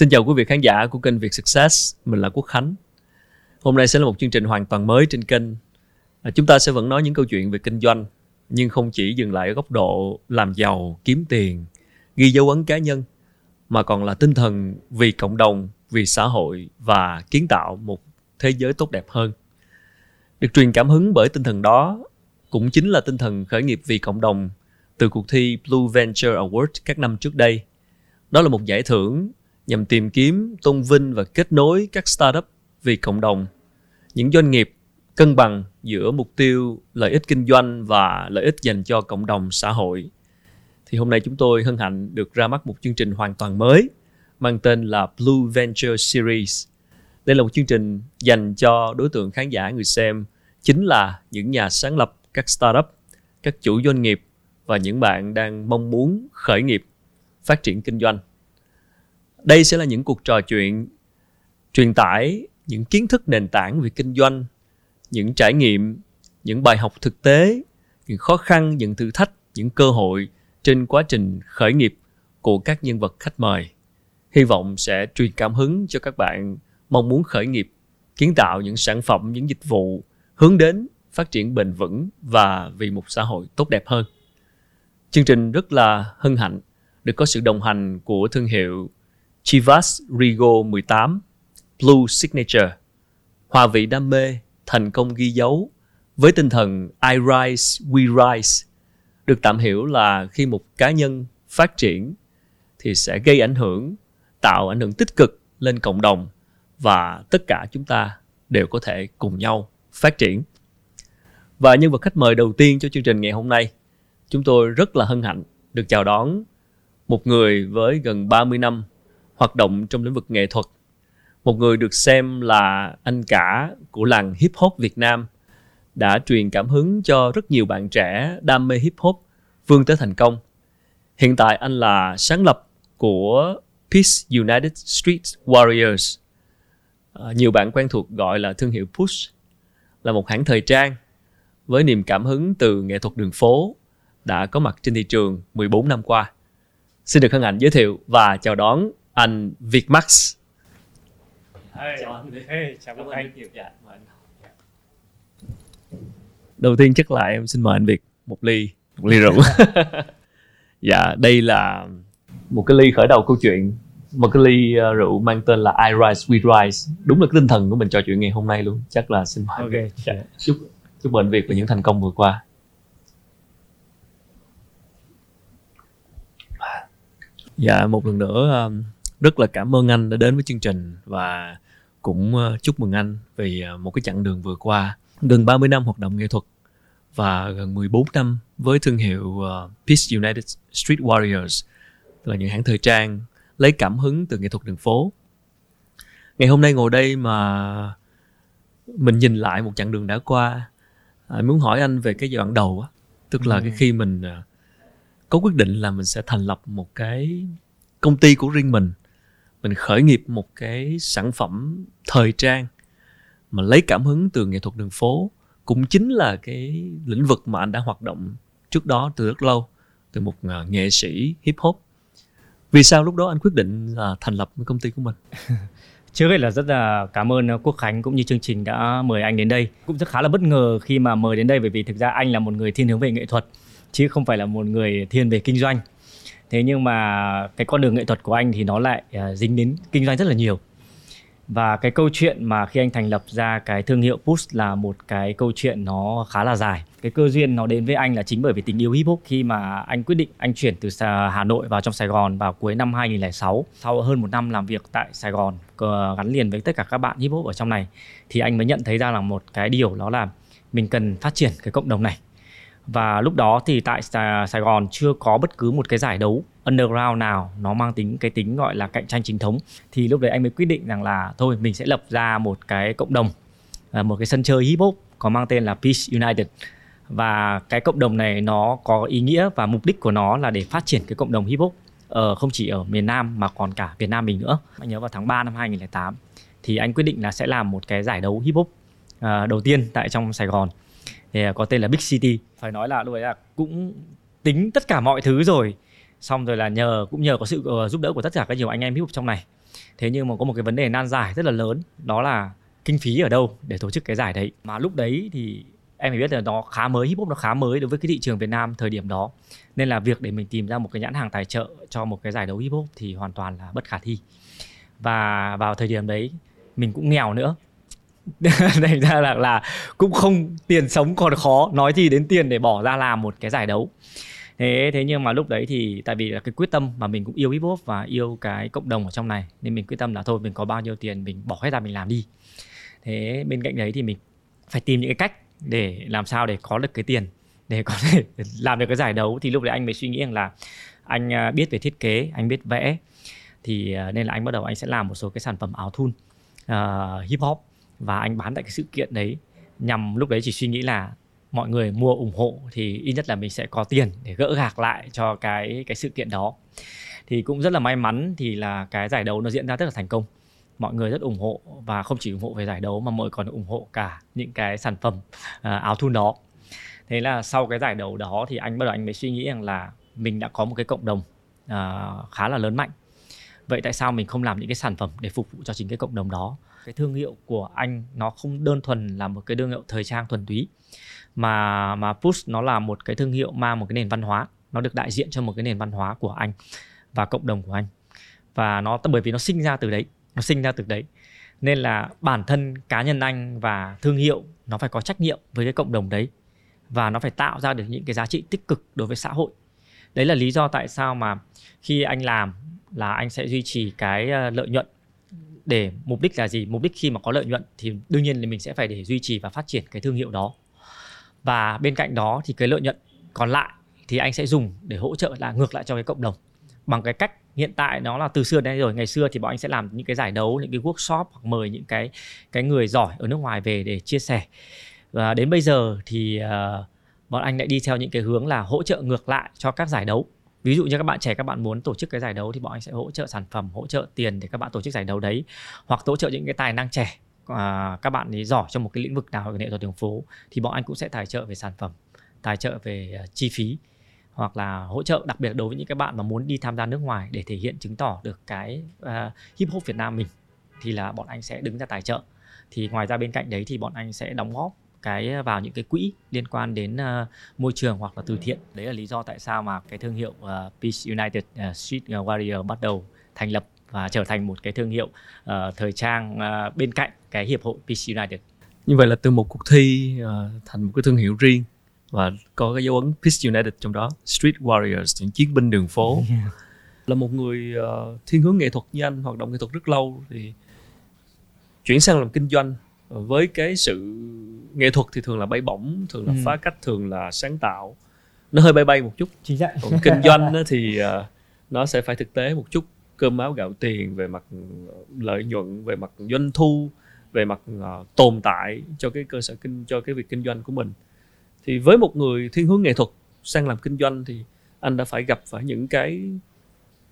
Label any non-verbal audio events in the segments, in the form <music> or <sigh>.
Xin chào quý vị khán giả của kênh Việt Success, mình là Quốc Khánh. Hôm nay sẽ là một chương trình hoàn toàn mới trên kênh. À, chúng ta sẽ vẫn nói những câu chuyện về kinh doanh, nhưng không chỉ dừng lại ở góc độ làm giàu, kiếm tiền, ghi dấu ấn cá nhân, mà còn là tinh thần vì cộng đồng, vì xã hội và kiến tạo một thế giới tốt đẹp hơn. Được truyền cảm hứng bởi tinh thần đó cũng chính là tinh thần khởi nghiệp vì cộng đồng từ cuộc thi Blue Venture Award các năm trước đây. Đó là một giải thưởng nhằm tìm kiếm, tôn vinh và kết nối các startup vì cộng đồng. Những doanh nghiệp cân bằng giữa mục tiêu lợi ích kinh doanh và lợi ích dành cho cộng đồng xã hội. Thì hôm nay chúng tôi hân hạnh được ra mắt một chương trình hoàn toàn mới mang tên là Blue Venture Series. Đây là một chương trình dành cho đối tượng khán giả người xem chính là những nhà sáng lập các startup, các chủ doanh nghiệp và những bạn đang mong muốn khởi nghiệp, phát triển kinh doanh. Đây sẽ là những cuộc trò chuyện truyền tải những kiến thức nền tảng về kinh doanh, những trải nghiệm, những bài học thực tế, những khó khăn, những thử thách, những cơ hội trên quá trình khởi nghiệp của các nhân vật khách mời. Hy vọng sẽ truyền cảm hứng cho các bạn mong muốn khởi nghiệp, kiến tạo những sản phẩm, những dịch vụ hướng đến phát triển bền vững và vì một xã hội tốt đẹp hơn. Chương trình rất là hân hạnh được có sự đồng hành của thương hiệu Chivas Rigo 18 Blue Signature. Hòa vị đam mê, thành công ghi dấu với tinh thần I rise, we rise. Được tạm hiểu là khi một cá nhân phát triển thì sẽ gây ảnh hưởng, tạo ảnh hưởng tích cực lên cộng đồng và tất cả chúng ta đều có thể cùng nhau phát triển. Và nhân vật khách mời đầu tiên cho chương trình ngày hôm nay, chúng tôi rất là hân hạnh được chào đón một người với gần 30 năm hoạt động trong lĩnh vực nghệ thuật. Một người được xem là anh cả của làng hip hop Việt Nam đã truyền cảm hứng cho rất nhiều bạn trẻ đam mê hip hop vươn tới thành công. Hiện tại anh là sáng lập của Peace United Street Warriors. À, nhiều bạn quen thuộc gọi là thương hiệu Push là một hãng thời trang với niềm cảm hứng từ nghệ thuật đường phố đã có mặt trên thị trường 14 năm qua. Xin được hân hạnh giới thiệu và chào đón anh Việt Max. Hey, chào anh. Hey, chào các anh. Dạ, Đầu tiên chắc là em xin mời anh Việt một ly, một ly rượu. <laughs> dạ, đây là một cái ly khởi đầu câu chuyện một cái ly uh, rượu mang tên là I Rise We Rise đúng là cái tinh thần của mình trò chuyện ngày hôm nay luôn chắc là xin mời okay. dạ. chúc chúc mừng Việt và những thành công vừa qua dạ một lần nữa um, rất là cảm ơn anh đã đến với chương trình và cũng ờ, chúc mừng anh vì ờ, một cái chặng đường vừa qua gần 30 năm hoạt động nghệ thuật và gần 14 năm với thương hiệu ờ, Peace United Street Warriors là những hãng thời trang lấy cảm hứng từ nghệ thuật đường phố. Ngày hôm nay ngồi đây mà mình nhìn lại một chặng đường đã qua, à, muốn hỏi anh về cái giai đoạn đầu á, tức là ừ. cái khi mình có quyết định là mình sẽ thành lập một cái công ty của riêng mình mình khởi nghiệp một cái sản phẩm thời trang mà lấy cảm hứng từ nghệ thuật đường phố cũng chính là cái lĩnh vực mà anh đã hoạt động trước đó từ rất lâu, từ một à, nghệ sĩ hip hop. Vì sao lúc đó anh quyết định là thành lập công ty của mình? <laughs> Trước hết là rất là cảm ơn à, quốc khánh cũng như chương trình đã mời anh đến đây. Cũng rất khá là bất ngờ khi mà mời đến đây bởi vì thực ra anh là một người thiên hướng về nghệ thuật, chứ không phải là một người thiên về kinh doanh thế nhưng mà cái con đường nghệ thuật của anh thì nó lại uh, dính đến kinh doanh rất là nhiều. Và cái câu chuyện mà khi anh thành lập ra cái thương hiệu Push là một cái câu chuyện nó khá là dài. Cái cơ duyên nó đến với anh là chính bởi vì tình yêu hip hop khi mà anh quyết định anh chuyển từ Hà Nội vào trong Sài Gòn vào cuối năm 2006 sau hơn một năm làm việc tại Sài Gòn gắn liền với tất cả các bạn hip hop ở trong này thì anh mới nhận thấy ra là một cái điều đó là mình cần phát triển cái cộng đồng này và lúc đó thì tại Sài Gòn chưa có bất cứ một cái giải đấu underground nào nó mang tính, cái tính gọi là cạnh tranh chính thống. Thì lúc đấy anh mới quyết định rằng là thôi, mình sẽ lập ra một cái cộng đồng à, một cái sân chơi hip hop có mang tên là Peace United. Và cái cộng đồng này nó có ý nghĩa và mục đích của nó là để phát triển cái cộng đồng hip hop ở không chỉ ở miền Nam mà còn cả Việt Nam mình nữa. Anh nhớ vào tháng 3 năm 2008 thì anh quyết định là sẽ làm một cái giải đấu hip hop ờ, đầu tiên tại trong Sài Gòn thì à, có tên là Big City. Phải nói là lúc ấy là cũng tính tất cả mọi thứ rồi. Xong rồi là nhờ cũng nhờ có sự uh, giúp đỡ của tất cả các nhiều anh em hip hop trong này. Thế nhưng mà có một cái vấn đề nan giải rất là lớn đó là kinh phí ở đâu để tổ chức cái giải đấy. Mà lúc đấy thì em phải biết là nó khá mới hip hop nó khá mới đối với cái thị trường Việt Nam thời điểm đó. Nên là việc để mình tìm ra một cái nhãn hàng tài trợ cho một cái giải đấu hip hop thì hoàn toàn là bất khả thi. Và vào thời điểm đấy mình cũng nghèo nữa. <laughs> thành ra là là cũng không tiền sống còn khó nói gì đến tiền để bỏ ra làm một cái giải đấu. Thế thế nhưng mà lúc đấy thì tại vì là cái quyết tâm mà mình cũng yêu hip hop và yêu cái cộng đồng ở trong này nên mình quyết tâm là thôi mình có bao nhiêu tiền mình bỏ hết ra mình làm đi. Thế bên cạnh đấy thì mình phải tìm những cái cách để làm sao để có được cái tiền để có thể <laughs> làm được cái giải đấu. Thì lúc đấy anh mới suy nghĩ rằng là anh à, biết về thiết kế anh biết vẽ. Thì à, nên là anh bắt đầu anh sẽ làm một số cái sản phẩm áo thun uh, hip hop và anh bán tại cái sự kiện đấy nhằm lúc đấy chỉ suy nghĩ là mọi người mua ủng hộ thì ít nhất là mình sẽ có tiền để gỡ gạc lại cho cái cái sự kiện đó. Thì cũng rất là may mắn thì là cái giải đấu nó diễn ra rất là thành công. Mọi người rất ủng hộ và không chỉ ủng hộ về giải đấu mà mọi người còn ủng hộ cả những cái sản phẩm uh, áo thun đó. Thế là sau cái giải đấu đó thì anh bắt đầu anh mới suy nghĩ rằng là mình đã có một cái cộng đồng uh, khá là lớn mạnh. Vậy tại sao mình không làm những cái sản phẩm để phục vụ cho chính cái cộng đồng đó? Cái thương hiệu của anh nó không đơn thuần là một cái thương hiệu thời trang thuần túy, mà mà Push nó là một cái thương hiệu mang một cái nền văn hóa, nó được đại diện cho một cái nền văn hóa của anh và cộng đồng của anh. Và nó, bởi vì nó sinh ra từ đấy, nó sinh ra từ đấy. Nên là bản thân cá nhân anh và thương hiệu nó phải có trách nhiệm với cái cộng đồng đấy và nó phải tạo ra được những cái giá trị tích cực đối với xã hội. Đấy là lý do tại sao mà khi anh làm là anh sẽ duy trì cái ờ, lợi nhuận để mục đích là gì mục đích khi mà có lợi nhuận thì đương nhiên là mình sẽ phải để duy trì và phát triển cái thương hiệu đó. Và bên cạnh đó thì cái lợi nhuận còn lại thì anh sẽ dùng để hỗ trợ là ngược lại cho cái cộng đồng. Bằng cái cách hiện tại nó là từ xưa đến rồi ngày xưa thì bọn anh sẽ làm những cái giải đấu những cái workshop hoặc mời những cái cái người giỏi ở nước ngoài về để chia sẻ. Và đến bây giờ thì uh, bọn anh lại đi theo những cái hướng là hỗ trợ ngược lại cho các giải đấu ví dụ như các bạn trẻ các bạn muốn tổ chức cái giải đấu thì bọn anh sẽ hỗ trợ sản phẩm hỗ trợ tiền để các bạn tổ chức giải đấu đấy. Hoặc hỗ trợ những cái tài năng trẻ à, các bạn ấy giỏi trong một cái lĩnh vực nào ở nghệ thuật đường phố thì bọn anh cũng sẽ tài trợ về sản phẩm tài trợ về uh, chi phí. Hoặc là hỗ trợ đặc biệt đối với những các bạn mà muốn đi tham gia nước ngoài để thể hiện chứng tỏ được cái uh, hip hop Việt Nam mình thì là bọn anh sẽ đứng ra tài trợ. Thì ngoài ra bên cạnh đấy thì bọn anh sẽ đóng góp cái vào những cái quỹ liên quan đến uh, môi trường hoặc là từ thiện. Đấy là lý do tại sao mà cái thương hiệu uh, Peace United uh, Street Warrior bắt đầu thành lập và trở thành một cái thương hiệu uh, thời trang uh, bên cạnh cái hiệp hội Peace United. Như vậy là từ một cuộc thi uh, thành một cái thương hiệu riêng và có cái dấu ấn Peace United trong đó Street Warriors những chiến binh đường phố. <laughs> Yeah. là một người uh, thiên hướng nghệ thuật như anh hoạt động nghệ thuật rất lâu thì chuyển sang làm kinh doanh với cái sự nghệ thuật thì thường là bay bổng thường là ừ. phá cách thường là sáng tạo. Nó hơi bay bay một chút. Chính xác. Còn kinh doanh <laughs> thì uh, nó sẽ phải thực tế một chút. Cơm áo gạo tiền về mặt lợi nhuận về mặt doanh thu về mặt uh, tồn tại cho cái cơ sở kinh cho cái việc kinh doanh của mình. Thì với một người thiên hướng nghệ thuật sang làm kinh doanh thì anh đã phải gặp phải những cái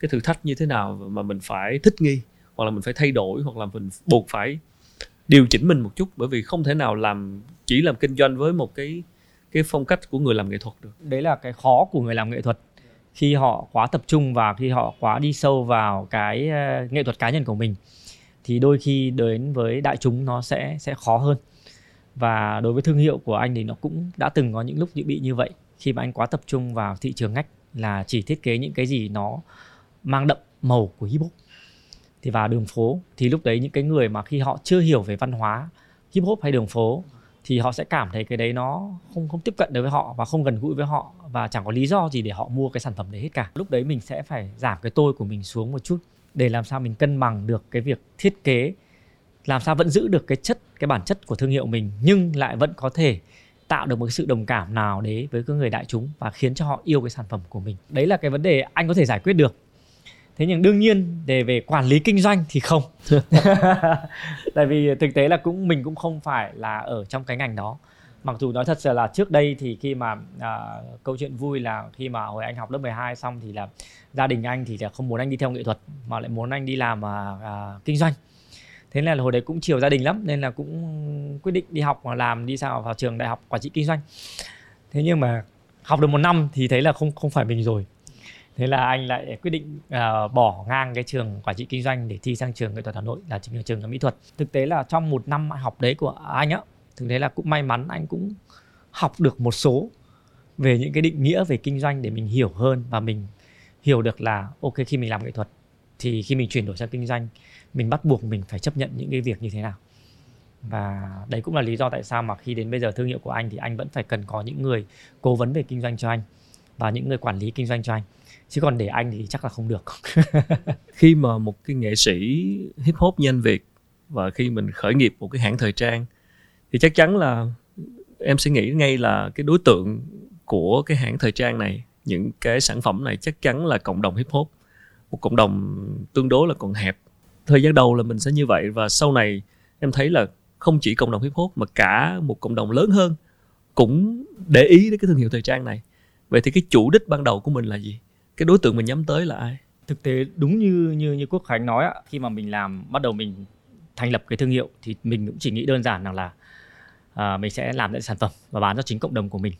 cái thử thách như thế nào mà mình phải thích nghi hoặc là mình phải thay đổi hoặc là mình buộc phải điều chỉnh mình một chút, bởi vì không thể nào làm, chỉ làm kinh doanh với một cái cái phong cách của người làm nghệ thuật được. Đấy là cái khó của người làm nghệ thuật. Khi họ quá tập trung và khi họ quá đi sâu vào cái ờ, nghệ thuật cá nhân của mình, thì đôi khi đến với đại chúng nó sẽ sẽ khó hơn. Và đối với thương hiệu của anh thì nó cũng đã từng có những lúc bị như vậy. Khi mà anh quá tập trung vào thị trường ngách là chỉ thiết kế những cái gì nó mang đậm màu của hip hop thì vào đường phố. Thì lúc đấy những cái người mà khi họ chưa hiểu về văn hóa, hip hop hay đường phố, thì họ sẽ cảm thấy cái đấy nó không không tiếp cận được với họ và không gần gũi với họ và chẳng có lý do gì để họ mua cái sản phẩm đấy hết cả. Lúc đấy mình sẽ phải giảm cái tôi của mình xuống một chút để làm sao mình cân bằng được cái việc thiết kế, làm sao vẫn giữ được cái chất, cái bản chất của thương hiệu mình nhưng lại vẫn có thể tạo được một cái sự đồng cảm nào đấy với cái người đại chúng và khiến cho họ yêu cái sản phẩm của mình. Đấy là cái vấn đề anh có thể giải quyết được thế nhưng đương nhiên để về quản lý kinh doanh thì không. <laughs> <laughs> Tại vì thực tế là cũng mình cũng không phải là ở trong cái ngành đó. Mặc dù nói thật sự là trước đây thì khi mà à, câu chuyện vui là khi mà hồi anh học lớp 12 xong thì là gia đình anh thì là không muốn anh đi theo nghệ thuật mà lại muốn anh đi làm à, à, kinh doanh. Thế nên là hồi đấy cũng chiều gia đình lắm nên là cũng quyết định đi học và làm đi sao vào trường đại học quản trị kinh doanh. Thế nhưng mà học được một năm thì thấy là không không phải mình rồi thế là anh lại quyết định uh, bỏ ngang cái trường quản trị kinh doanh để thi sang trường nghệ thuật hà nội là trường trường mỹ thuật. Thực tế là trong một năm học đấy của anh á thực tế là cũng may mắn anh cũng học được một số về những cái định nghĩa về kinh doanh để mình hiểu hơn và mình hiểu được là ok khi mình làm nghệ thuật thì khi mình chuyển đổi sang kinh doanh mình bắt buộc mình phải chấp nhận những cái việc như thế nào. Và đấy cũng là lý do tại sao mà khi đến bây giờ thương hiệu của anh thì anh vẫn phải cần có những người cố vấn về kinh doanh cho anh và những người quản lý kinh doanh cho anh chứ còn để anh thì chắc là không được. <laughs> Khi mà một cái nghệ sĩ hip hop nhanh việt và khi mình khởi nghiệp một cái hãng thời trang, thì chắc chắn là em sẽ nghĩ ngay là cái đối tượng của cái hãng thời trang này, những cái sản phẩm này chắc chắn là cộng đồng hip hop. Một cộng đồng tương đối là còn hẹp. Thời gian đầu là mình sẽ như vậy và sau này em thấy là không chỉ cộng đồng hip hop mà cả một cộng đồng lớn hơn cũng để ý đến cái thương hiệu thời trang này. Vậy thì cái chủ đích ban đầu của mình là gì? Cái đối tượng mình nhắm tới là ai? Thực tế đúng như như như quốc khánh nói khi mà mình làm bắt đầu mình thành lập cái thương hiệu thì mình cũng chỉ nghĩ đơn giản rằng là à, mình sẽ làm những sản phẩm và bán cho chính cộng đồng của mình.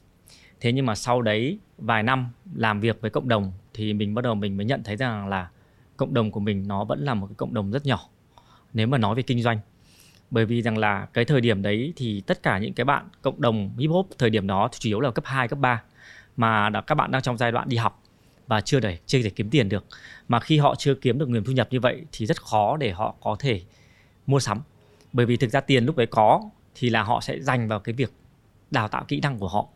Thế nhưng mà sau đấy vài năm làm việc với cộng đồng thì mình bắt đầu mình mới nhận thấy rằng là cộng đồng của mình nó vẫn là một cái cộng đồng rất nhỏ nếu mà nói về kinh doanh. Bởi vì rằng là cái thời điểm đấy thì tất cả những cái bạn cộng đồng hip hop thời điểm đó thì chủ yếu là cấp 2, cấp 3 mà đã, các bạn đang trong giai đoạn đi học và chưa để chưa thể kiếm tiền được. Mà khi họ chưa kiếm được nguồn thu nhập như vậy thì rất khó để họ có thể mua sắm. Bởi vì thực ra tiền lúc đấy có thì là họ sẽ dành vào cái việc đào tạo kỹ năng của họ.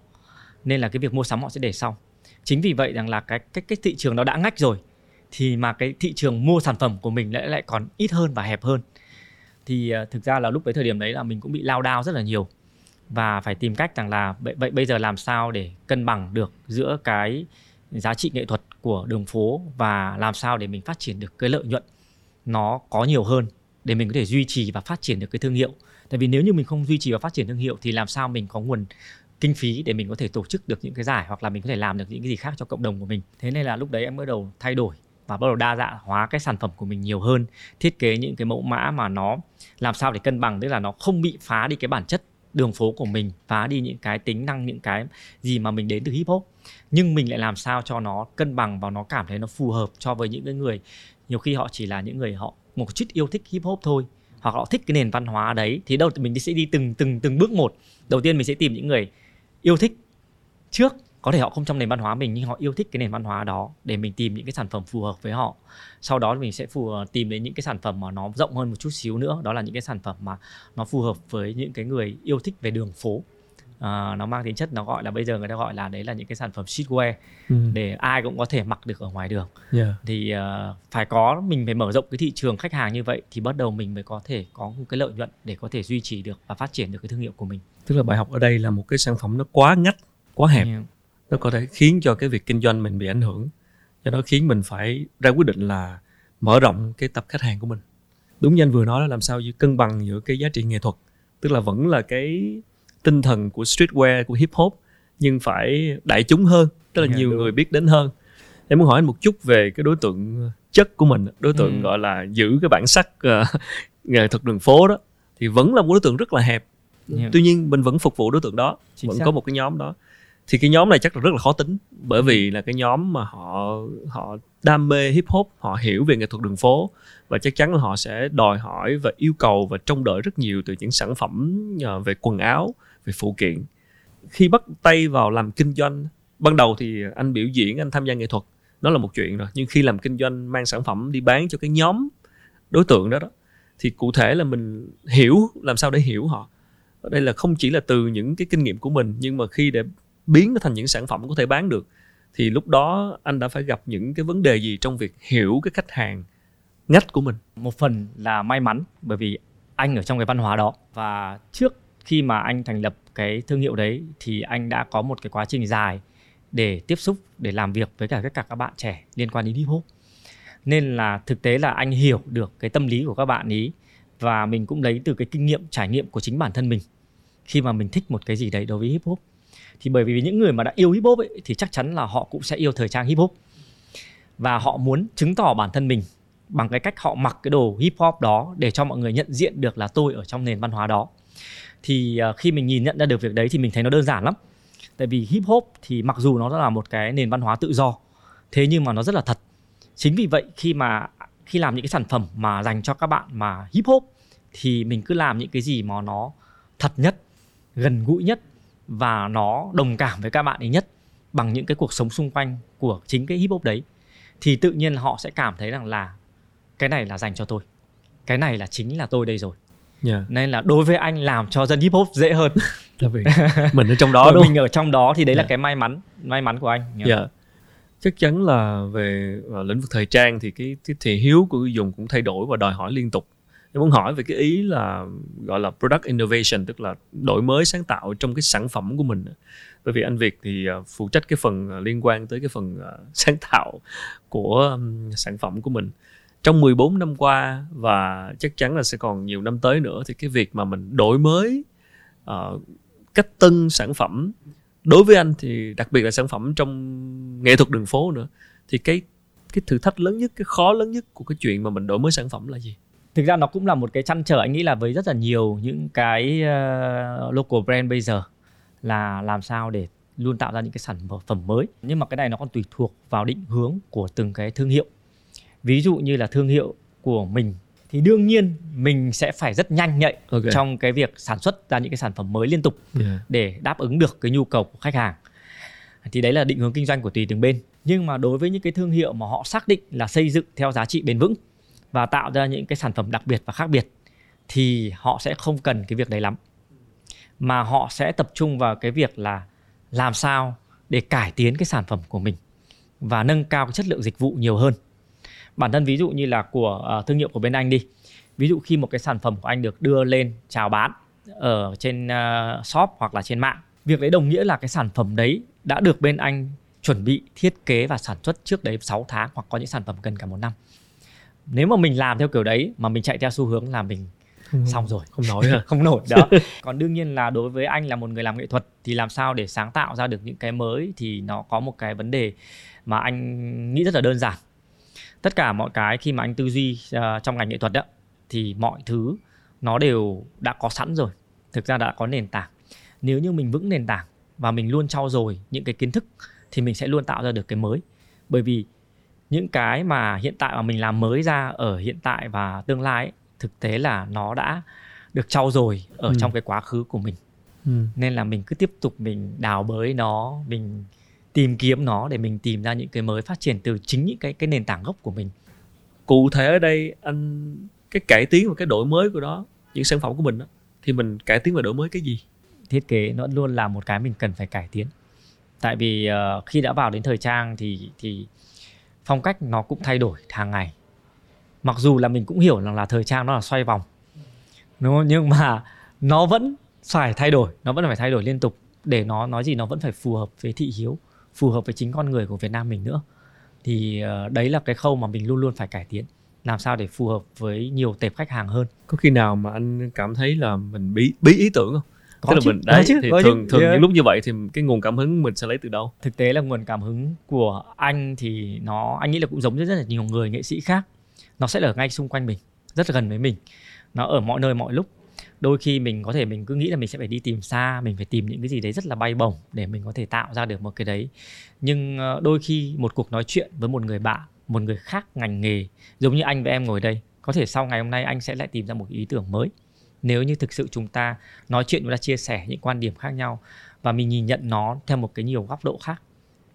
Nên là cái việc mua sắm họ sẽ để sau. Chính vì vậy rằng là cái cái cái thị trường nó đã ngách rồi thì mà cái thị trường mua sản phẩm của mình lại lại còn ít hơn và hẹp hơn. Thì uh, thực ra là lúc đấy thời điểm đấy là mình cũng bị lao đao rất là nhiều. Và phải tìm cách rằng là vậy, vậy bây giờ làm sao để cân bằng được giữa cái giá trị nghệ thuật của đường phố và làm sao để mình phát triển được cái lợi nhuận nó có nhiều hơn để mình có thể duy trì và phát triển được cái thương hiệu. Tại vì nếu như mình không duy trì và phát triển thương hiệu thì làm sao mình có nguồn kinh phí để mình có thể tổ chức được những cái giải hoặc là mình có thể làm được những cái gì khác cho cộng đồng của mình. Thế nên là lúc đấy em bắt đầu thay đổi và bắt đầu đa dạng hóa cái sản phẩm của mình nhiều hơn, thiết kế những cái mẫu mã mà nó làm sao để cân bằng, tức là nó không bị phá đi cái bản chất đường phố của mình, phá đi những cái tính năng, những cái gì mà mình đến từ hip hop. Nhưng mình lại làm sao cho nó cân bằng và nó cảm thấy nó phù hợp cho với những cái người, nhiều khi họ chỉ là những người họ, một chút yêu thích hip hop thôi, hoặc họ thích cái nền văn hóa đấy, thì đâu mình sẽ đi từng từng từng bước một. Đầu tiên mình sẽ tìm những người yêu thích trước có thể họ không trong nền văn hóa mình nhưng họ yêu thích cái nền văn hóa đó để mình tìm những cái sản phẩm phù hợp với họ sau đó mình sẽ phù tìm đến những cái sản phẩm mà nó rộng hơn một chút xíu nữa đó là những cái sản phẩm mà nó phù hợp với những cái người yêu thích về đường phố à, nó mang tính chất nó gọi là bây giờ người ta gọi là đấy là những cái sản phẩm streetwear ừ. để ai cũng có thể mặc được ở ngoài đường yeah. thì uh, phải có mình phải mở rộng cái thị trường khách hàng như vậy thì bắt đầu mình mới có thể có một cái lợi nhuận để có thể duy trì được và phát triển được cái thương hiệu của mình tức là bài học ở đây là một cái sản phẩm nó quá ngách quá hẹp yeah. Nó có thể khiến cho cái việc kinh doanh mình bị ảnh hưởng do đó khiến mình phải ra quyết định là mở rộng cái tập khách hàng của mình đúng như anh vừa nói là làm sao cân bằng giữa cái giá trị nghệ thuật tức là vẫn là cái tinh thần của streetwear của hip hop nhưng phải đại chúng hơn tức là yeah, dạ, nhiều đúng. người biết đến hơn em muốn hỏi anh một chút về cái đối tượng chất của mình đối tượng ừ. gọi là giữ cái bản sắc uh, <laughs> nghệ thuật đường phố đó thì vẫn là một đối tượng rất là hẹp yeah. Dạ. tuy nhiên mình vẫn phục vụ đối tượng đó Chính vẫn xác. có một cái nhóm đó thì cái nhóm này chắc là rất là khó tính, bởi vì là cái nhóm mà họ họ đam mê hip hop, họ hiểu về nghệ thuật đường phố, và chắc chắn là họ sẽ đòi hỏi và yêu cầu và trông đợi rất nhiều từ những sản phẩm ờ, về quần áo, về phụ kiện. Khi bắt tay vào làm kinh doanh, ban đầu thì anh biểu diễn, anh tham gia nghệ thuật, nó là một chuyện rồi, nhưng khi làm kinh doanh, mang sản phẩm đi bán cho cái nhóm đối tượng đó đó, thì cụ thể là mình hiểu, làm sao để hiểu họ. Ở đây là không chỉ là từ những cái kinh nghiệm của mình, nhưng mà khi để biến nó thành những sản phẩm có thể bán được, thì lúc đó anh đã phải gặp những cái vấn đề gì trong việc hiểu cái khách hàng ngách của mình? Một phần là may mắn, bởi vì anh ở trong cái văn hóa đó. Và trước khi mà anh thành lập cái thương hiệu đấy, thì anh đã có một cái quá trình dài để tiếp xúc, để làm việc với cả tất cả các bạn trẻ liên quan đến hip hop. Nên là thực tế là anh hiểu được cái tâm lý của các bạn ý, và mình cũng lấy từ cái kinh nghiệm, trải nghiệm của chính bản thân mình khi mà mình thích một cái gì đấy đối với hip hop thì bởi vì những người mà đã yêu hip hop ấy, thì chắc chắn là họ cũng sẽ yêu thời trang hip hop. Và họ muốn chứng tỏ bản thân mình bằng cái cách họ mặc cái đồ hip hop đó để cho mọi người nhận diện được là tôi ở trong nền văn hóa đó. Thì ờ, khi mình nhìn nhận ra được việc đấy thì mình thấy nó đơn giản lắm. Tại vì hip hop thì mặc dù nó là một cái nền văn hóa tự do thế nhưng mà nó rất là thật. Chính vì vậy khi mà khi làm những cái sản phẩm mà dành cho các bạn mà hip hop thì mình cứ làm những cái gì mà nó thật nhất gần gũi nhất và nó đồng cảm với các bạn ấy nhất bằng những cái cuộc sống xung quanh của chính cái hip hop đấy thì tự nhiên họ sẽ cảm thấy rằng là cái này là dành cho tôi cái này là chính là tôi đây rồi yeah. nên là đối với anh làm cho dân hip hop dễ hơn <laughs> là vì <laughs> mình ở trong đó đúng mình ở trong đó thì đấy yeah. là cái may mắn may mắn của anh yeah. yeah. chắc chắn là về uh, lĩnh vực thời trang thì cái, cái thị hiếu của người dùng cũng thay đổi và đòi hỏi liên tục em muốn hỏi về cái ý là gọi là product innovation tức là đổi mới sáng tạo trong cái sản phẩm của mình bởi vì anh Việt thì à, phụ trách cái phần à, liên quan tới cái phần à, <laughs> sáng tạo của sản phẩm của mình. Trong 14 năm qua và chắc chắn là sẽ còn nhiều năm tới nữa thì cái việc mà mình đổi mới uh, cách tân sản phẩm đối với anh thì đặc biệt là sản phẩm trong nghệ thuật đường phố nữa thì cái cái thử thách lớn nhất cái khó lớn nhất của cái chuyện mà mình đổi mới sản phẩm là gì? Thực ra nó cũng là một cái chăn trở anh nghĩ là với rất là nhiều những cái uh, local brand bây giờ là làm sao để luôn tạo ra những cái sản phẩm mới nhưng mà cái này nó còn tùy thuộc vào định hướng của từng cái thương hiệu ví dụ như là thương hiệu của mình thì đương nhiên mình sẽ phải rất nhanh nhạy okay. trong cái việc sản xuất ra những cái sản phẩm mới liên tục yeah. để đáp ứng được cái nhu cầu của khách hàng thì đấy là định hướng kinh doanh của tùy từng bên nhưng mà đối với những cái thương hiệu mà họ xác định là xây dựng theo giá trị bền vững và tạo ra những cái sản phẩm đặc biệt và khác biệt thì họ sẽ không cần cái việc đấy lắm. Mà họ sẽ tập trung vào cái việc là làm sao để cải tiến cái sản phẩm của mình và nâng cao cái chất lượng dịch vụ nhiều hơn. Bản thân ví dụ như là của uh, thương hiệu của bên anh đi. Ví dụ khi một cái sản phẩm của anh được đưa lên chào bán ở trên uh, shop hoặc là trên mạng việc đấy đồng nghĩa là cái sản phẩm đấy đã được bên anh chuẩn bị thiết kế và sản xuất trước đấy 6 tháng hoặc có những sản phẩm cần cả một năm nếu mà mình làm theo kiểu đấy mà mình chạy theo xu hướng là mình không, xong rồi. Không nói hả <laughs> không nổi đó. <laughs> Còn đương nhiên là đối với anh là một người làm nghệ thuật thì làm sao để sáng tạo ra được những cái mới thì nó có một cái vấn đề mà anh nghĩ rất là đơn giản. Tất cả mọi cái khi mà anh tư duy uh, trong ngành nghệ thuật đó thì mọi thứ nó đều đã có sẵn rồi. Thực ra đã có nền tảng. Nếu như mình vững nền tảng và mình luôn trau dồi những cái kiến thức thì mình sẽ luôn tạo ra được cái mới. Bởi vì những cái mà hiện tại mà mình làm mới ra ở hiện tại và tương lai ấy, thực tế là nó đã được trau dồi ở ừ. trong cái quá khứ của mình ừ. nên là mình cứ tiếp tục mình đào bới nó mình tìm kiếm nó để mình tìm ra những cái mới phát triển từ chính những cái cái nền tảng gốc của mình cụ thể ở đây anh cái cải tiến và cái đổi mới của đó những sản phẩm của mình đó, thì mình cải tiến và đổi mới cái gì thiết kế nó luôn là một cái mình cần phải cải tiến tại vì uh, khi đã vào đến thời trang thì thì phong cách nó cũng thay đổi hàng ngày. Mặc dù là mình cũng hiểu rằng là thời trang nó là xoay vòng. Đúng không? Nhưng mà nó vẫn phải thay đổi, nó vẫn phải thay đổi liên tục để nó nói gì nó vẫn phải phù hợp với thị hiếu, phù hợp với chính con người của Việt Nam mình nữa. Thì ờ, đấy là cái khâu mà mình luôn luôn phải cải tiến, làm sao để phù hợp với nhiều tệp khách hàng hơn. Có khi nào mà anh cảm thấy là mình bí bí ý tưởng không? Có Tức là mình đấy chứ, thì thường chứ. thường yeah. những lúc như vậy thì cái nguồn cảm hứng mình sẽ lấy từ đâu? Thực tế là nguồn cảm hứng của anh thì nó anh nghĩ là cũng giống như rất là nhiều người nghệ sĩ khác. Nó sẽ ở ngay xung quanh mình rất là gần với mình. Nó ở mọi nơi mọi lúc. Đôi khi mình có thể mình cứ nghĩ là mình sẽ phải đi tìm xa mình phải tìm những cái gì đấy rất là bay bổng để mình có thể tạo ra được một cái đấy. Nhưng ờ, đôi khi một cuộc nói chuyện với một người bạn một người khác ngành nghề giống như anh và em ngồi đây có thể sau ngày hôm nay anh sẽ lại tìm ra một ý tưởng mới nếu như thực sự chúng ta nói chuyện, chúng ta chia sẻ những quan điểm khác nhau và mình nhìn nhận nó theo một cái nhiều góc độ khác,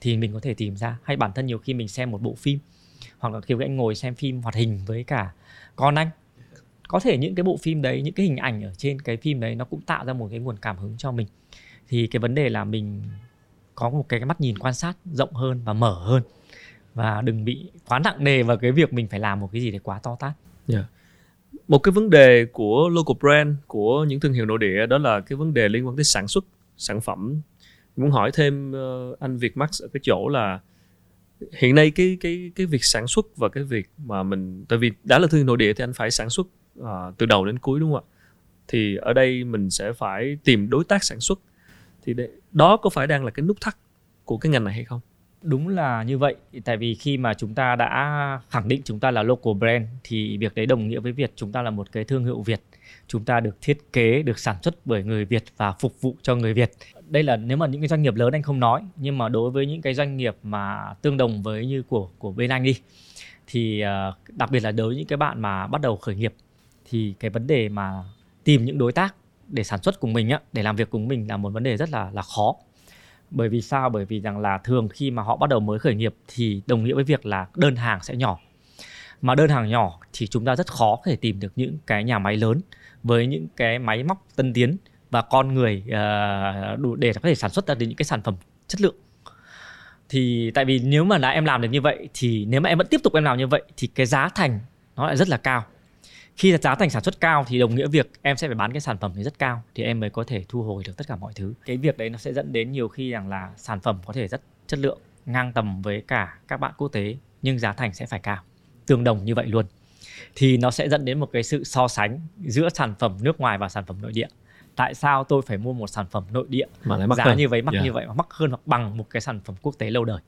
thì mình có thể tìm ra hay bản thân nhiều khi mình xem một bộ phim, hoặc là khi anh ngồi xem phim hoạt hình với cả con anh, có thể những cái bộ phim đấy, những cái hình ảnh ở trên cái phim đấy nó cũng tạo ra một cái nguồn cảm hứng cho mình thì cái vấn đề là mình có một cái mắt nhìn quan sát rộng hơn và mở hơn và đừng bị quá nặng nề vào cái việc mình phải làm một cái gì để quá to tát. Yeah. Một cái vấn đề của local brand của những thương hiệu nội địa đó là cái vấn đề liên quan tới sản xuất sản phẩm. muốn hỏi thêm uh, anh Việt Max ở cái chỗ là hiện nay cái cái cái việc sản xuất và cái việc mà mình tại vì đã là thương hiệu nội địa thì anh phải sản xuất uh, từ đầu đến cuối đúng không ạ? Thì ở đây mình sẽ phải tìm đối tác sản xuất. Thì đây, đó có phải đang là cái nút thắt của cái ngành này hay không? Đúng là như vậy. Tại vì khi mà chúng ta đã khẳng định chúng ta là local brand, thì việc đấy đồng nghĩa với việc chúng ta là một cái thương hiệu việt. Chúng ta được thiết kế, được sản xuất bởi người việt và phục vụ cho người việt. Đây là, nếu mà những cái doanh nghiệp lớn anh không nói, nhưng mà đối với những cái doanh nghiệp mà tương đồng với như của của bên anh đi, thì ờ, đặc biệt là đối với những cái bạn mà bắt đầu khởi nghiệp, thì cái vấn đề mà tìm những đối tác để sản xuất cùng mình á, để làm việc cùng mình là một vấn đề rất là là khó bởi vì sao? Bởi vì rằng là thường khi mà họ bắt đầu mới khởi nghiệp thì đồng nghĩa với việc là đơn hàng sẽ nhỏ. Mà đơn hàng nhỏ thì chúng ta rất khó có thể tìm được những cái nhà máy lớn với những cái máy móc tân tiến và con người ờ, đủ để có thể sản xuất ra được những cái sản phẩm chất lượng. Thì tại vì nếu mà đã em làm được như vậy thì nếu mà em vẫn tiếp tục em làm như vậy thì cái giá thành nó lại rất là cao khi giá thành sản xuất cao thì đồng nghĩa việc em sẽ phải bán cái sản phẩm này rất cao thì em mới có thể thu hồi được tất cả mọi thứ. Cái việc đấy nó sẽ dẫn đến nhiều khi rằng là sản phẩm có thể rất chất lượng ngang tầm với cả các bạn quốc tế nhưng giá thành sẽ phải cao. Tương đồng như vậy luôn. Thì nó sẽ dẫn đến một cái sự so sánh giữa sản phẩm nước ngoài và sản phẩm nội địa. Tại sao tôi phải mua một sản phẩm nội địa mà lại mắc giá hơn. như vậy mắc Yeah. như vậy mà mắc hơn hoặc bằng một cái sản phẩm quốc tế lâu đời?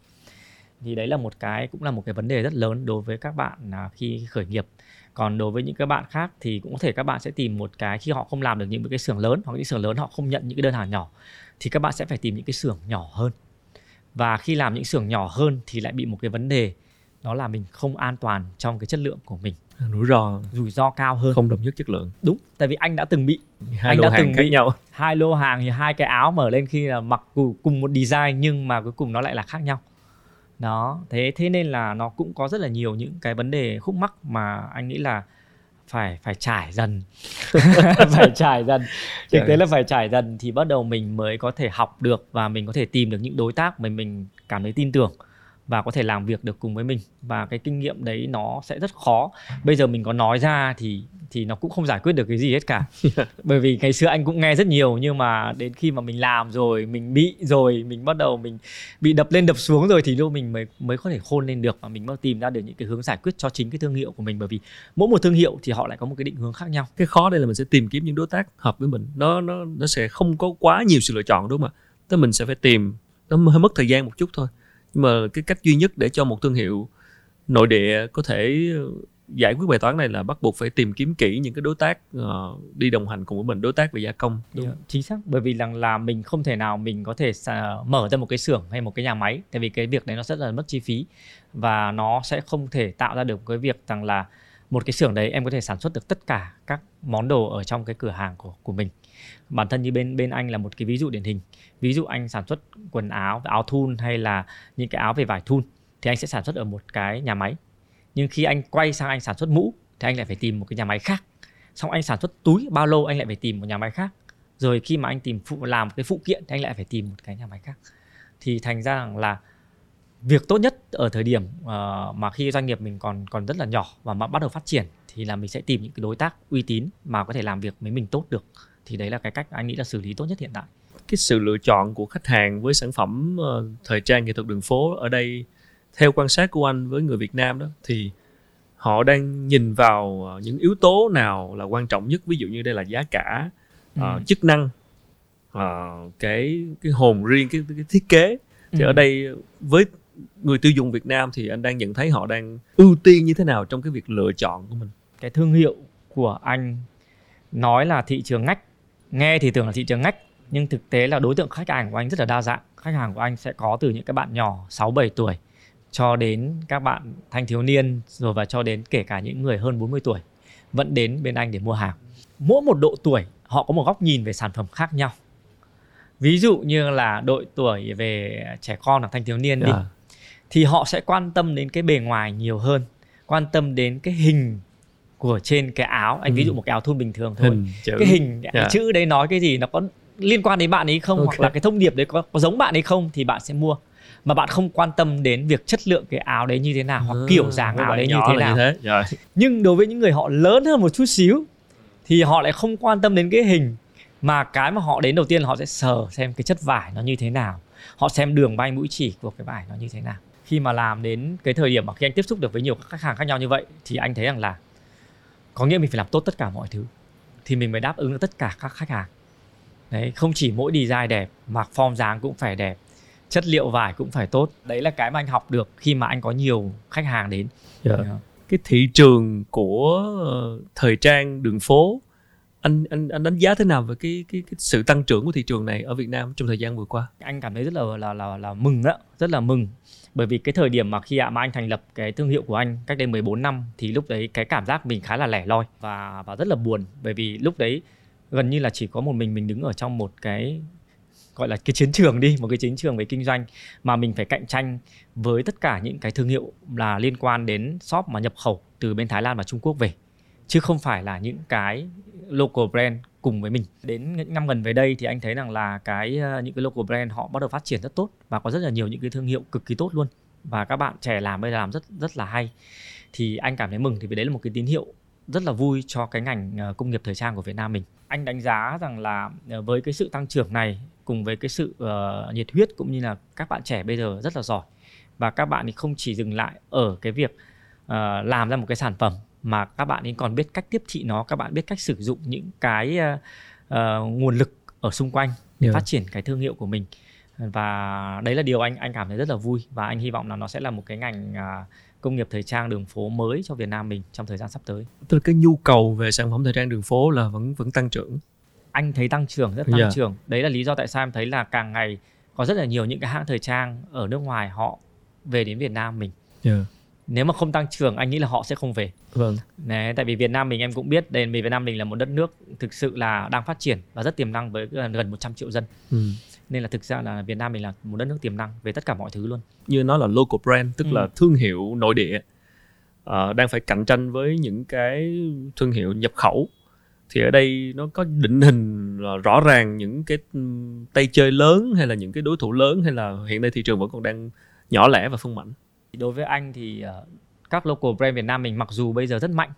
Thì đấy là một cái cũng là một cái vấn đề rất lớn đối với các bạn à, khi khởi nghiệp còn đối với những các bạn khác thì cũng có thể các bạn sẽ tìm một cái khi họ không làm được những cái xưởng lớn hoặc những xưởng lớn họ không nhận những cái đơn hàng nhỏ thì các bạn sẽ phải tìm những cái xưởng nhỏ hơn. Và khi làm những xưởng nhỏ hơn thì lại bị một cái vấn đề đó là mình không an toàn trong cái chất lượng của mình. Rủi ro. Rủi ro cao hơn. Không đồng nhất chất lượng. Đúng tại vì anh đã từng bị hai Anh lô đã hàng từng khác bị- nhau. hai lô hàng thì hai cái áo mở lên khi là mặc cùng- cùng một design nhưng mà cuối cùng nó lại là khác nhau đó thế thế nên là nó cũng có rất là nhiều những cái vấn đề khúc mắc mà anh nghĩ là phải phải trải dần. <laughs> <laughs> Phải trải dần. Thực tế là phải trải dần thì bắt đầu mình mới có thể học được và mình có thể tìm được những đối tác mà mình cảm thấy tin tưởng và có thể làm việc được cùng với mình. Và cái kinh nghiệm đấy nó sẽ rất khó. Bây giờ mình có nói ra thì thì nó cũng không giải quyết được cái gì hết cả. <laughs> Bởi vì ngày xưa anh cũng nghe rất nhiều nhưng mà đến khi mà mình làm rồi mình bị rồi mình bắt đầu mình bị đập lên đập xuống rồi thì lúc mình mới mới có thể khôn lên được và mình mới tìm ra được những cái hướng giải quyết cho chính cái thương hiệu của mình. Bởi vì mỗi một thương hiệu thì họ lại có một cái định hướng khác nhau. Cái khó đây là mình sẽ tìm kiếm những đối tác hợp với mình. Nó nó nó sẽ không có quá nhiều sự lựa chọn đúng không ạ? Tức mình sẽ phải tìm nó hơi mất thời gian một chút thôi nhưng mà cái cách duy nhất để cho một thương hiệu nội địa có thể giải quyết bài toán này là bắt buộc phải tìm kiếm kỹ những cái đối tác ờ, đi đồng hành cùng với mình đối tác về gia công đúng Yeah, chính xác. Bởi vì rằng là mình không thể nào mình có thể xà- mở ra một cái xưởng hay một cái nhà máy tại vì cái việc đấy nó rất là mất chi phí và nó sẽ không thể tạo ra được cái việc rằng là một cái xưởng đấy em có thể sản xuất được tất cả các món đồ ở trong cái cửa hàng của của mình. Bản thân như bên bên anh là một cái ví dụ điển hình ví dụ anh sản xuất quần áo áo thun hay là những cái áo về vải thun thì anh sẽ sản xuất ở một cái nhà máy. Nhưng khi anh quay sang anh sản xuất mũ thì anh lại phải tìm một cái nhà máy khác. Xong anh sản xuất túi bao lô anh lại phải tìm một nhà máy khác. Rồi khi mà anh tìm phụ làm một cái phụ kiện thì anh lại phải tìm một cái nhà máy khác. Thì thành ra rằng là việc tốt nhất ở thời điểm uh, mà khi doanh nghiệp mình còn còn rất là nhỏ và mà bắt đầu phát triển thì là mình sẽ tìm những cái đối tác uy tín mà có thể làm việc với mình tốt được. Thì đấy là cái cách anh nghĩ là xử lý tốt nhất hiện tại cái sự lựa chọn của khách hàng với sản phẩm ờ, thời trang nghệ thuật đường phố ở đây theo quan sát của anh với người Việt Nam đó thì họ đang nhìn vào ờ, những yếu tố nào là quan trọng nhất? Ví dụ như đây là giá cả ờ, Ừ. chức năng ờ, cái cái hồn riêng cái, cái thiết kế. Thì Ừ. ở đây với người tiêu dùng Việt Nam thì anh đang nhận thấy họ đang ưu tiên như thế nào trong cái việc lựa chọn của mình? Cái thương hiệu của anh nói là thị trường ngách. Nghe thì tưởng là thị trường ngách nhưng thực tế là đối tượng khách hàng của anh rất là đa dạng khách hàng của anh sẽ có từ những cái bạn nhỏ 6 7 tuổi cho đến các bạn thanh thiếu niên rồi và cho đến kể cả những người hơn 40 tuổi vẫn đến bên anh để mua hàng mỗi một độ tuổi họ có một góc nhìn về sản phẩm khác nhau ví dụ như là độ tuổi về trẻ con hoặc thanh thiếu niên đi Dạ. thì họ sẽ quan tâm đến cái bề ngoài nhiều hơn quan tâm đến cái hình của trên cái áo anh ví Ừ. dụ một cái áo thun bình thường thôi hình chữ cái hình Dạ. cái chữ đấy nói cái gì nó có liên quan đến bạn ấy không? Ok. hoặc là cái thông điệp đấy có, có giống bạn ấy không thì bạn sẽ mua. Mà bạn không quan tâm đến việc chất lượng cái áo đấy như thế nào hoặc kiểu dáng áo đấy như thế nào. thế. Rồi. nhưng đối với những người họ lớn hơn một chút xíu thì họ lại không quan tâm đến cái hình. Mà cái mà họ đến đầu tiên là họ sẽ sờ xem cái chất vải nó như thế nào. Họ xem đường bay mũi chỉ của cái vải nó như thế nào. Khi mà làm đến cái thời điểm mà khi anh tiếp xúc được với nhiều khách hàng khác nhau như vậy thì anh thấy rằng là có nghĩa mình phải làm tốt tất cả mọi thứ. Thì mình mới đáp ứng được tất cả các khách hàng đấy không chỉ mỗi design đẹp mà form dáng cũng phải đẹp chất liệu vải cũng phải tốt. Đấy là cái mà anh học được khi mà anh có nhiều khách hàng đến. Dạ. Dạ. cái thị trường của ờ, thời trang đường phố anh anh anh đánh giá thế nào về cái cái cái sự tăng trưởng của thị trường này ở Việt Nam trong thời gian vừa qua? Anh cảm thấy rất là là là là mừng đó rất là mừng. Bởi vì cái thời điểm mà khi ạ mà anh thành lập cái thương hiệu của anh cách đây 14 năm thì lúc đấy cái cảm giác mình khá là lẻ loi và và rất là buồn. Bởi vì lúc đấy gần như là chỉ có một mình mình đứng ở trong một cái, gọi là, cái chiến trường đi, một cái chiến trường về kinh doanh mà mình phải cạnh tranh với tất cả những cái thương hiệu là liên quan đến shop mà nhập khẩu từ bên Thái Lan và Trung Quốc về, chứ không phải là những cái local brand cùng với mình. Đến những năm gần về đây thì anh thấy rằng là cái ờ, những cái local brand họ bắt đầu phát triển rất tốt và có rất là nhiều những cái thương hiệu cực kỳ tốt luôn và các bạn trẻ làm bây giờ làm rất rất là hay. Thì anh cảm thấy mừng thì vì đấy là một cái tín hiệu rất là vui cho cái ngành ờ, công nghiệp thời trang của Việt Nam mình anh đánh giá rằng là ờ, với cái sự tăng trưởng này cùng với cái sự uh, nhiệt huyết cũng như là các bạn trẻ bây giờ rất là giỏi và các bạn thì không chỉ dừng lại ở cái việc uh, làm ra một cái sản phẩm mà các bạn ấy còn biết cách tiếp thị nó các bạn biết cách sử dụng những cái uh, uh, nguồn lực ở xung quanh để yeah. phát triển cái thương hiệu của mình và đấy là điều anh anh cảm thấy rất là vui và anh hy vọng là nó sẽ là một cái ngành uh, công nghiệp thời trang đường phố mới cho Việt Nam mình trong thời gian sắp tới. Tức là cái nhu cầu về sản phẩm thời trang đường phố là vẫn vẫn tăng trưởng. Anh thấy tăng trưởng rất tăng yeah. trưởng. Đấy là lý do tại sao em thấy là càng ngày có rất là nhiều những cái hãng thời trang ở nước ngoài họ về đến Việt Nam mình. Yeah nếu mà không tăng trưởng anh nghĩ là họ sẽ không về vâng Đấy, tại vì Việt Nam mình em cũng biết đây vì Việt Nam mình là một đất nước thực sự là đang phát triển và rất tiềm năng với gần 100 triệu dân ừ. Nên là thực ra là Việt Nam mình là một đất nước tiềm năng về tất cả mọi thứ luôn. Như nó là local brand tức ừ. là thương hiệu nội địa uh, đang phải cạnh tranh với những cái thương hiệu nhập khẩu thì ở đây nó có định hình rõ ràng những cái tay chơi lớn hay là những cái đối thủ lớn hay là hiện nay thị trường vẫn còn đang nhỏ lẻ và phân mảnh đối với anh thì uh, các local brand Việt Nam mình mặc dù bây giờ rất mạnh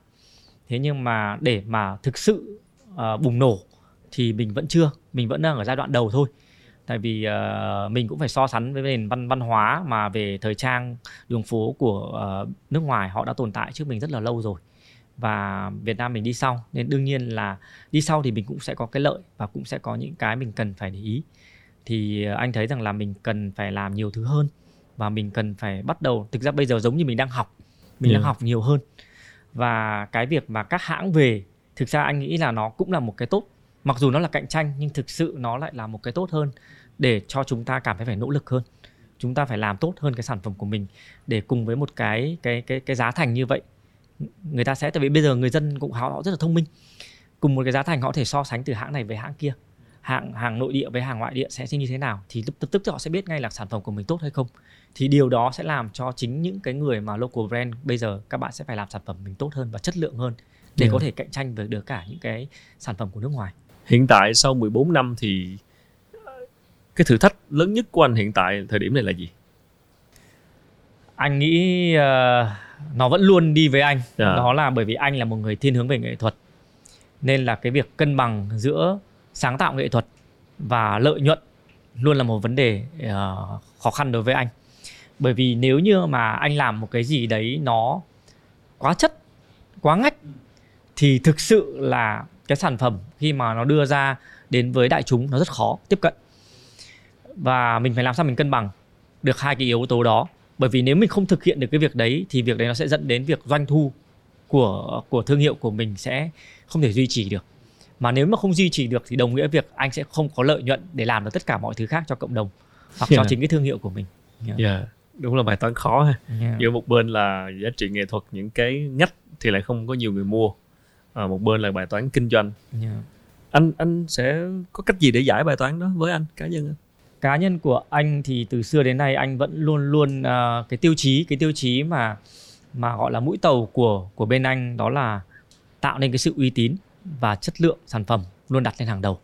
thế nhưng mà để mà thực sự uh, bùng nổ thì mình vẫn chưa mình vẫn đang ở giai đoạn đầu thôi tại vì uh, mình cũng phải so sánh với nền văn văn hóa mà về thời trang đường phố của uh, nước ngoài họ đã tồn tại trước mình rất là lâu rồi. Và Việt Nam mình đi sau nên đương nhiên là đi sau thì mình cũng sẽ có cái lợi và cũng sẽ có những cái mình cần phải để ý. Thì anh thấy rằng là mình cần phải làm nhiều thứ hơn và mình cần phải bắt đầu thực ra bây giờ giống như mình đang học mình yeah. đang học nhiều hơn. Và cái việc mà các hãng về thực ra anh nghĩ là nó cũng là một cái tốt mặc dù nó là cạnh tranh nhưng thực sự nó lại là một cái tốt hơn để cho chúng ta cảm thấy phải nỗ lực hơn. Chúng ta phải làm tốt hơn cái sản phẩm của mình để cùng với một cái cái cái cái giá thành như vậy. Người ta sẽ tại vì bây giờ người dân cũng họ, rất là thông minh. Cùng một cái giá thành họ có thể so sánh từ hãng này với hãng kia. Hàng hàng nội địa với hàng ngoại địa sẽ như thế nào thì lập tức họ sẽ biết ngay là sản phẩm của mình tốt hay không. Thì điều đó sẽ làm cho chính những cái người mà local brand bây giờ các bạn sẽ phải làm sản phẩm mình tốt hơn và chất lượng hơn để yeah. có thể cạnh tranh với được cả những cái sản phẩm của nước ngoài hiện tại sau 14 năm thì cái thử thách lớn nhất của anh hiện tại thời điểm này là gì anh nghĩ uh, nó vẫn luôn đi với anh yeah. Dạ. đó là bởi vì anh là một người thiên hướng về nghệ thuật nên là cái việc cân bằng giữa sáng tạo nghệ thuật và lợi nhuận luôn là một vấn đề uh, khó khăn đối với anh bởi vì nếu như mà anh làm một cái gì đấy nó quá chất quá ngách thì thực sự là cái sản phẩm khi mà nó đưa ra đến với đại chúng nó rất khó tiếp cận và mình phải làm sao mình cân bằng được hai cái yếu tố đó bởi vì nếu mình không thực hiện được cái việc đấy thì việc đấy nó sẽ dẫn đến việc doanh thu của của thương hiệu của mình sẽ không thể duy trì được mà nếu mà không duy trì được thì đồng nghĩa việc anh sẽ không có lợi nhuận để làm được tất cả mọi thứ khác cho cộng đồng hoặc yeah. cho chính cái thương hiệu của mình yeah. yeah. đúng là bài toán khó ha yeah. giữa một bên là giá trị nghệ thuật những cái ngách thì lại không có nhiều người mua à, một bên là bài toán kinh doanh yeah. anh anh sẽ có cách gì để giải bài toán đó với anh cá nhân anh cá nhân của anh thì từ xưa đến nay anh vẫn luôn luôn uh, cái tiêu chí cái tiêu chí mà mà gọi là mũi tàu của của bên anh đó là tạo nên cái sự uy tín và chất lượng sản phẩm luôn đặt lên hàng đầu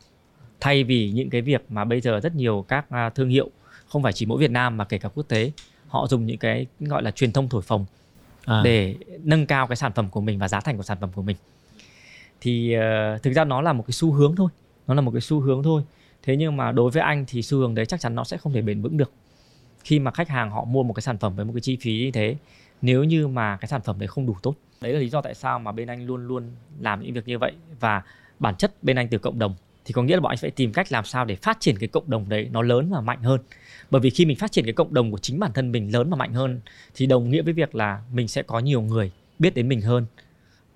thay vì những cái việc mà bây giờ rất nhiều các à, thương hiệu không phải chỉ mỗi Việt Nam mà kể cả quốc tế họ dùng những cái gọi là truyền thông thổi phồng à. để nâng cao cái sản phẩm của mình và giá thành của sản phẩm của mình thì uh, thực ra nó là một cái xu hướng thôi. Nó là một cái xu hướng thôi. Thế nhưng mà đối với anh thì xu hướng đấy chắc chắn nó sẽ không thể bền vững được. Khi mà khách hàng họ mua một cái sản phẩm với một cái chi phí như thế nếu như mà cái sản phẩm đấy không đủ tốt. Đấy là lý do tại sao mà bên anh luôn luôn làm những việc như vậy. Và bản chất bên anh từ cộng đồng thì có nghĩa là bọn anh phải tìm cách làm sao để phát triển cái cộng đồng đấy nó lớn và mạnh hơn. Bởi vì khi mình phát triển cái cộng đồng của chính bản thân mình lớn và mạnh hơn thì đồng nghĩa với việc là mình sẽ có nhiều người biết đến mình hơn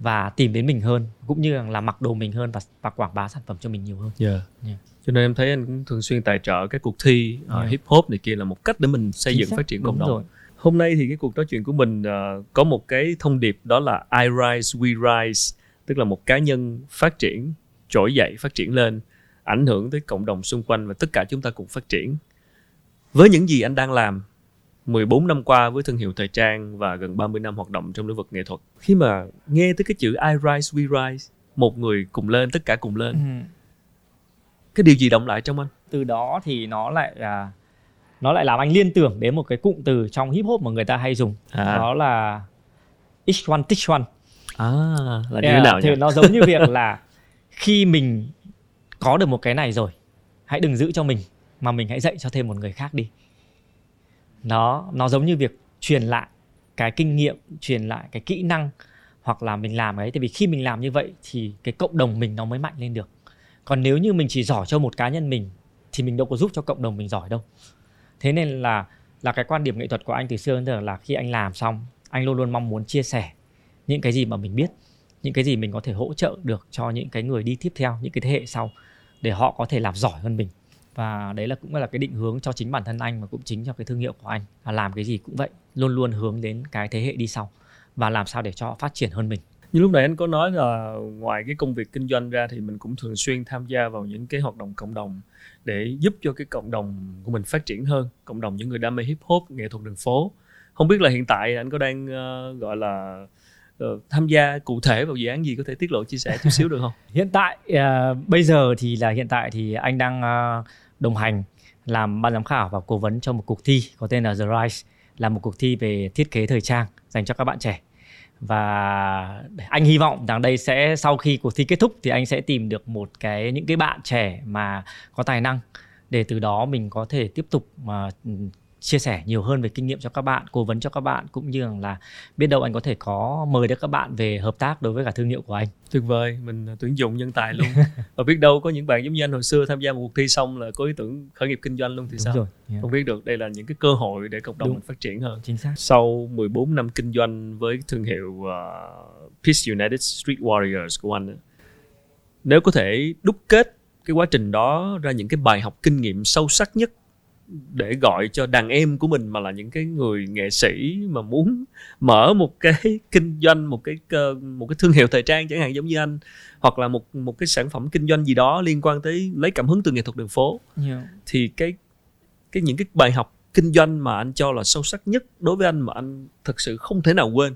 và tìm đến mình hơn cũng như là mặc đồ mình hơn và và quảng bá sản phẩm cho mình nhiều hơn. Yeah. Yeah. Cho nên em thấy anh cũng thường xuyên tài trợ các cuộc thi uh, Yeah. hip hop này kia là một cách để mình xây Chính dựng xác, phát triển cộng đồng. rồi. Hôm nay thì cái cuộc nói chuyện của mình ờ, có một cái thông điệp đó là I rise we rise, tức là một cá nhân phát triển, trỗi dậy, phát triển lên, ảnh hưởng tới cộng đồng xung quanh và tất cả chúng ta cùng phát triển. Với những gì anh đang làm 14 năm qua với thương hiệu thời trang và gần 30 năm hoạt động trong lĩnh vực nghệ thuật. Khi mà nghe tới cái chữ I rise we rise, một người cùng lên, tất cả cùng lên, Ừ. cái điều gì động lại trong anh? Từ đó thì nó lại là nó lại làm anh liên tưởng đến một cái cụm từ trong hip hop mà người ta hay dùng. À, Đó là each one teach one. à là như thế nào thì nhỉ? nó giống như việc là khi mình có được một cái này rồi hãy đừng giữ cho mình mà mình hãy dạy cho thêm một người khác đi nó nó giống như việc truyền lại cái kinh nghiệm, truyền lại cái kỹ năng hoặc là mình làm ấy tại vì khi mình làm như vậy thì cái cộng đồng mình nó mới mạnh lên được. Còn nếu như mình chỉ giỏi cho một cá nhân mình thì mình đâu có giúp cho cộng đồng mình giỏi đâu. Thế nên là là cái quan điểm nghệ thuật của anh từ xưa đến giờ là khi anh làm xong, anh luôn luôn mong muốn chia sẻ những cái gì mà mình biết, những cái gì mình có thể hỗ trợ được cho những cái người đi tiếp theo, những cái thế hệ sau để họ có thể làm giỏi hơn mình và đấy là cũng là cái định hướng cho chính bản thân anh và cũng chính cho cái thương hiệu của anh là làm cái gì cũng vậy luôn luôn hướng đến cái thế hệ đi sau và làm sao để cho họ phát triển hơn mình Như lúc nãy anh có nói là ngoài cái công việc kinh doanh ra thì mình cũng thường xuyên tham gia vào những cái hoạt động cộng đồng để giúp cho cái cộng đồng của mình phát triển hơn, cộng đồng những người đam mê hip hop, nghệ thuật đường phố. Không biết là hiện tại anh có đang ờ, gọi là ờ, tham gia cụ thể vào dự án gì có thể tiết lộ chia sẻ chút xíu được không? <laughs> hiện tại à, bây giờ thì là hiện tại thì anh đang à, đồng hành làm ban giám khảo và cố vấn cho một cuộc thi có tên là The Rise, là một cuộc thi về thiết kế thời trang dành cho các bạn trẻ. Và anh hy vọng rằng đây sẽ, sau khi cuộc thi kết thúc thì anh sẽ tìm được một cái, những cái bạn trẻ mà có tài năng để từ đó mình có thể tiếp tục mà ừ, chia sẻ nhiều hơn về kinh nghiệm cho các bạn cố vấn cho các bạn cũng như là biết đâu anh có thể có mời được các bạn về hợp tác đối với cả thương hiệu của anh Tuyệt vời, mình ờ, tuyển dụng nhân tài luôn. <laughs> Và biết đâu có những bạn giống như anh hồi xưa tham gia một cuộc thi xong là có ý tưởng khởi nghiệp kinh doanh luôn thì đúng sao? rồi yeah. Không biết được, đây là những cái cơ hội để cộng đồng Đúng. mình phát triển hơn. chính xác sau 14 năm kinh doanh với thương hiệu uh, Peace United Street Warriors của anh nếu có thể đúc kết cái quá trình đó ra những cái bài học kinh nghiệm sâu sắc nhất để gọi cho đàn em của mình mà là những cái người nghệ sĩ mà muốn mở một cái <laughs> kinh doanh một cái một cái thương hiệu thời trang chẳng hạn giống như anh hoặc là một một cái sản phẩm kinh doanh gì đó liên quan tới lấy cảm hứng từ nghệ thuật đường phố yeah. thì cái cái những cái bài học kinh doanh mà anh cho là sâu sắc nhất đối với anh mà anh thực sự không thể nào quên